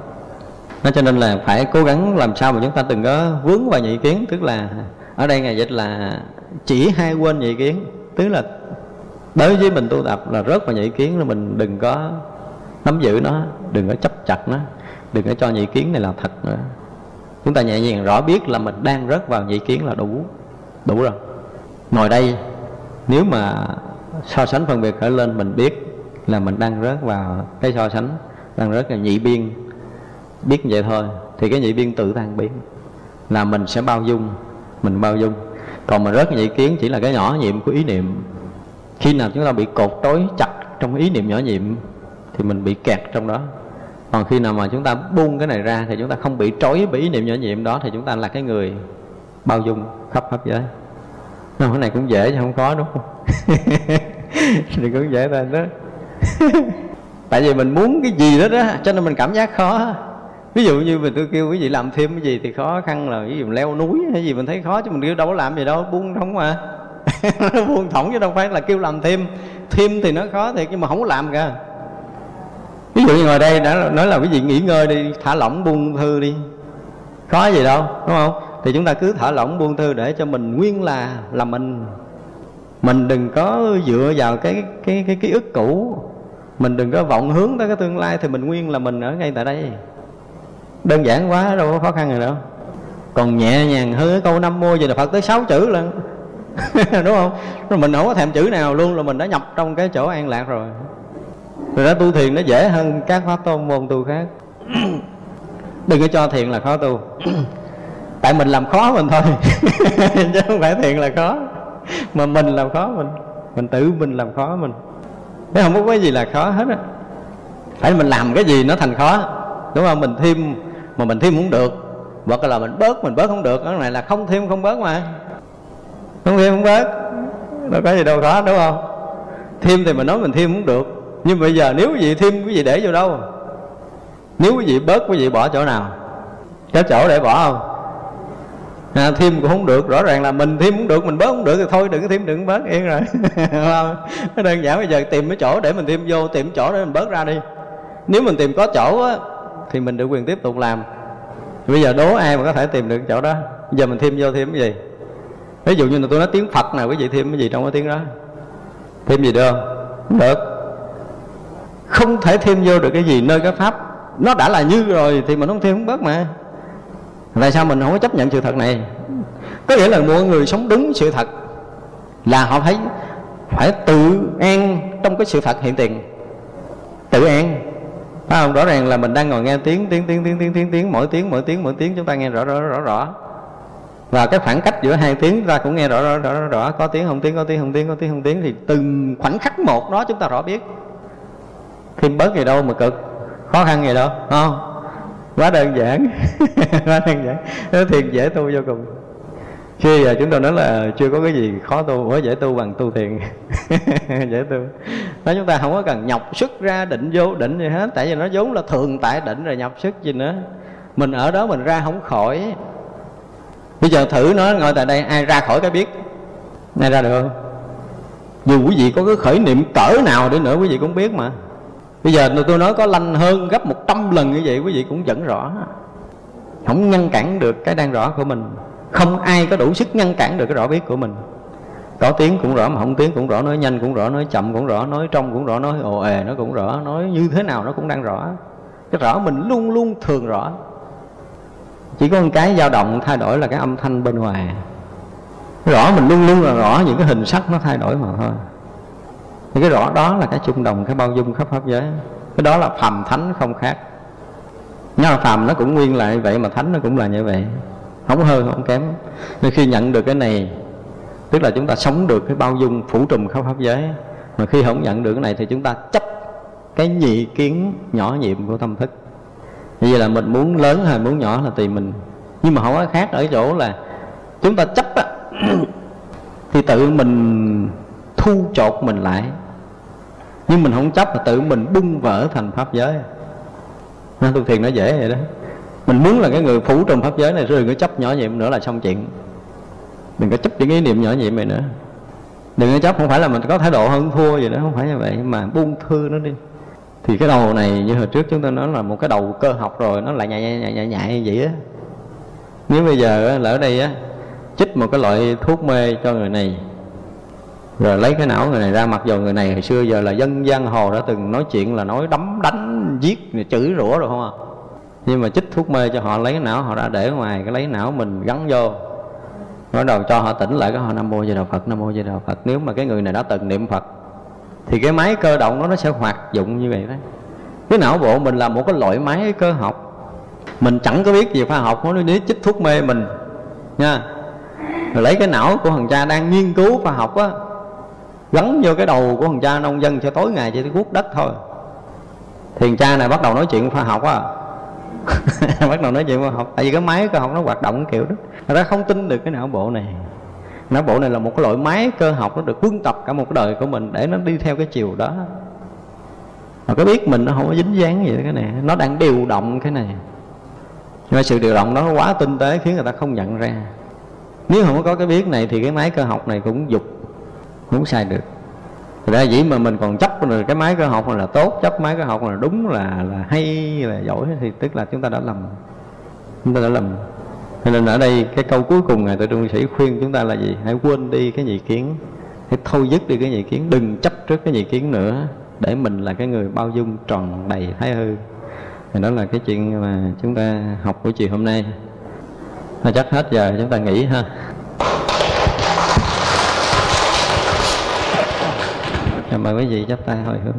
nó cho nên là phải cố gắng làm sao mà chúng ta từng có vướng vào nhị kiến, tức là ở đây ngài dịch là chỉ hai quên nhị kiến. Tức là đối với mình tu tập là rớt vào nhị kiến là mình đừng có nắm giữ nó, đừng có chấp chặt nó, đừng có cho nhị kiến này là thật nữa chúng ta nhẹ nhàng rõ biết là mình đang rớt vào nhị kiến là đủ đủ rồi. Ngồi đây, nếu mà so sánh phân biệt khởi lên, mình biết là mình đang rớt vào cái so sánh, đang rớt vào nhị biên. Biết vậy thôi, thì cái nhị biên tự tan biến. Là mình sẽ bao dung, mình bao dung. Còn mà rớt nhị kiến chỉ là cái nhỏ nhiệm của ý niệm. Khi nào chúng ta bị cột trói chặt trong ý niệm nhỏ nhiệm, thì mình bị kẹt trong đó còn khi nào mà chúng ta buông cái này ra thì chúng ta không bị trói bởi ý niệm nhỏ nhiệm đó, thì chúng ta là cái người bao dung khắp pháp giới. Nó cái này cũng dễ chứ không khó, đúng không? Thì cũng dễ thôi, đó. Tại vì mình muốn cái gì đó đó, cho nên mình cảm giác khó. Ví dụ như mình tôi kêu quý vị làm thêm cái gì thì khó khăn là ví dụ leo núi hay gì mình thấy khó chứ mình đâu có làm gì đâu, buông thõng mà nó buông thõng chứ đâu phải là kêu làm thêm. Thêm thì nó khó thiệt nhưng mà không có làm cả ví dụ như ngồi đây đã nói là quý vị nghỉ ngơi đi, thả lỏng buông thư đi. Khó gì đâu, đúng không? Thì chúng ta cứ thả lỏng buông thư để cho mình nguyên là là mình. Mình đừng có dựa vào cái cái cái ký ức cũ. Mình đừng có vọng hướng tới cái tương lai thì mình nguyên là mình ở ngay tại đây. Đơn giản quá, đâu có khó khăn gì đâu. Còn nhẹ nhàng hơn cái câu năm mô gì là phật tới sáu chữ lần đúng không? Rồi mình không có thèm chữ nào luôn, là mình đã nhập trong cái chỗ an lạc rồi rồi đó tu thiền nó dễ hơn các pháp tôn môn tu khác. Đừng có cho thiền là khó tu. Tại mình làm khó mình thôi. Chứ không phải thiền là khó. Mà mình làm khó mình. Mình tự mình làm khó mình. Thế không? Có cái gì là khó hết á. Phải mình làm cái gì nó thành khó. Đúng không? Mình thêm mà mình thêm không được. Hoặc là mình bớt mình bớt không được. Cái này là không thêm không bớt mà. Không thêm không bớt. Đâu có gì đâu khó đúng không? Thêm thì mình nói mình thêm không được nhưng bây giờ nếu quý vị thêm quý vị để vô đâu? Nếu quý vị bớt quý vị bỏ chỗ nào? Có chỗ để bỏ không? À, thêm cũng không được rõ ràng là mình thêm cũng được mình bớt cũng được thì thôi đừng có thêm đừng bớt yên rồi. Không đơn giản bây giờ tìm cái chỗ để mình thêm vô tìm chỗ để mình bớt ra đi. Nếu mình tìm có chỗ á thì mình được quyền tiếp tục làm. Bây giờ đố ai mà có thể tìm được chỗ đó? Giờ mình thêm vô thêm cái gì? Ví dụ như là tôi nói tiếng phật nào quý vị thêm cái gì trong cái tiếng đó? Thêm gì được không? Được không thể thêm vô được cái gì nơi cái pháp. Nó đã là như rồi thì mình không thêm không bớt mà. Tại sao mình không có chấp nhận sự thật này? Có nghĩa là mọi người sống đúng sự thật là họ thấy phải tự an trong cái sự thật hiện tiền. Tự an. Phải không? Rõ ràng là mình đang ngồi nghe tiếng tiếng tiếng tiếng tiếng tiếng tiếng mỗi tiếng mỗi tiếng mỗi tiếng chúng ta nghe rõ rõ rõ rõ. Và cái khoảng cách giữa hai tiếng ta cũng nghe rõ rõ rõ rõ, rõ. có tiếng không tiếng có tiếng không tiếng có tiếng không tiếng thì từng khoảnh khắc một đó chúng ta rõ biết thêm bớt gì đâu mà cực. Khó khăn gì đâu không? Quá đơn giản. Quá đơn giản. Nó thiền dễ tu vô cùng. Khi giờ chúng tôi nói là chưa có cái gì khó tu quá dễ tu bằng tu thiền. Dễ tu. Nói chúng ta không có cần nhọc sức ra định vô định gì hết. Tại vì nó vốn là thường tại định rồi nhọc sức gì nữa. Mình ở đó mình ra không khỏi. Bây giờ thử nó, ngồi tại đây, ai ra khỏi cái biết? Ai ra được không? Dù quý vị có cái khởi niệm cỡ nào đi nữa, quý vị cũng biết mà bây giờ tôi nói có lanh hơn gấp 100 lần như vậy, quý vị cũng vẫn rõ. Không ngăn cản được cái đang rõ của mình. Không ai có đủ sức ngăn cản được cái rõ biết của mình. Có tiếng cũng rõ mà không tiếng cũng rõ, nói nhanh cũng rõ, nói chậm cũng rõ, nói trong cũng rõ, nói ồ ề nó cũng rõ, nói như thế nào nó cũng đang rõ. Cái rõ mình luôn luôn thường rõ. Chỉ có một cái dao động thay đổi là cái âm thanh bên ngoài. Rõ mình luôn luôn là rõ, những cái hình sắc nó thay đổi mà thôi thì cái rõ đó là cái chung đồng, cái bao dung khắp pháp giới. Cái đó là phàm thánh không khác. Nhưng mà phàm nó cũng nguyên lại vậy mà thánh nó cũng là như vậy. Không hơn không kém. Nên khi nhận được cái này, tức là chúng ta sống được cái bao dung phủ trùm khắp pháp giới. Mà khi không nhận được cái này thì chúng ta chấp cái nhị kiến nhỏ nhiệm của tâm thức. Như vậy là mình muốn lớn hay muốn nhỏ là tùy mình. Nhưng mà không có khác ở chỗ là chúng ta chấp á, thì tự mình thu chột mình lại nhưng mình không chấp là tự mình bung vỡ thành pháp giới. Nó tu thiền nó dễ vậy đó. Mình muốn là cái người phủ trong pháp giới này, rồi đừng có chấp nhỏ nhiệm nữa là xong chuyện. Đừng có chấp những ý niệm nhỏ nhiệm này nữa. Đừng có chấp, không phải là mình có thái độ hơn thua gì đó, không phải như vậy mà buông thư nó đi. Thì cái đầu này như hồi trước chúng ta nói là một cái đầu cơ học rồi, nó lại nhạy nhạy nhạy nhạy như vậy á. Nếu bây giờ lỡ đây á, chích một cái loại thuốc mê cho người này rồi lấy cái não người này ra, mặc dù người này hồi xưa giờ là dân gian hồ đã từng nói chuyện là nói đấm, đánh, giết, chửi rủa rồi không à? Nhưng mà chích thuốc mê cho họ, lấy cái não họ đã để ngoài, cái lấy não mình gắn vô. Bắt đầu cho họ tỉnh lại, cái họ nam mô di đà phật, nam mô di đà phật. Nếu mà cái người này đã từng niệm phật, thì cái máy cơ động đó nó sẽ hoạt dụng như vậy đấy. Cái não bộ mình là một cái loại máy cơ học. Mình chẳng có biết gì khoa học, nó nếu chích thuốc mê mình, nha. Rồi lấy cái não của thằng cha đang nghiên cứu khoa học á gắn vô cái đầu của thằng cha nông dân cho tối ngày chỉ cuốc đất thôi. Thì cha này bắt đầu nói chuyện khoa học á. Bắt đầu nói chuyện khoa học. Tại vì cái máy cơ học nó hoạt động kiểu đó. Người ta không tin được cái não bộ này. Não bộ này là một cái loại máy cơ học nó được quân tập cả một cái đời của mình để nó đi theo cái chiều đó. Mà cái biết mình nó không có dính dáng gì cái này. Nó đang điều động cái này. Nhưng mà sự điều động đó nó quá tinh tế, khiến người ta không nhận ra. Nếu không có cái biết này thì cái máy cơ học này cũng dục muốn sai được. Ra dĩ mà mình còn chấp rồi cái máy cơ học là tốt, chấp máy cơ học là đúng, là là hay, là giỏi thì tức là chúng ta đã lầm. Chúng ta đã lầm. Cho nên ở đây cái câu cuối cùng ngài tự trung sĩ khuyên chúng ta là gì? Hãy quên đi cái nhị kiến. Hãy thôi dứt đi cái nhị kiến. Đừng chấp trước cái nhị kiến nữa, để mình là cái người bao dung tròn đầy thái hư. Thì đó là cái chuyện mà chúng ta học buổi chiều hôm nay. Thôi chắc hết giờ, chúng ta nghỉ ha. Rồi mời quý vị chắp tay hồi hướng.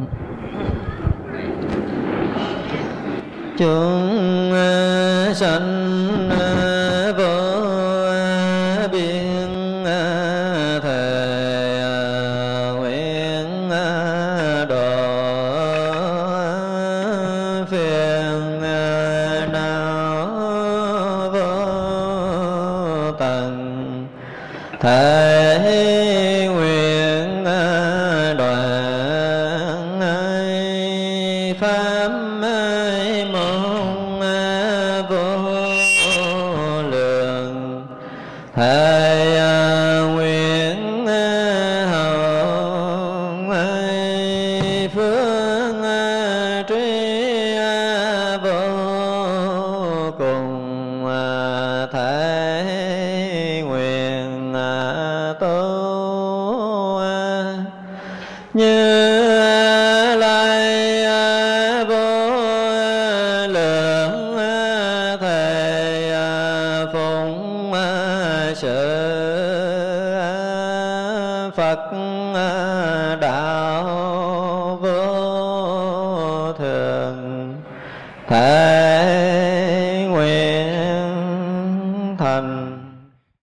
Chúng à, sanh à,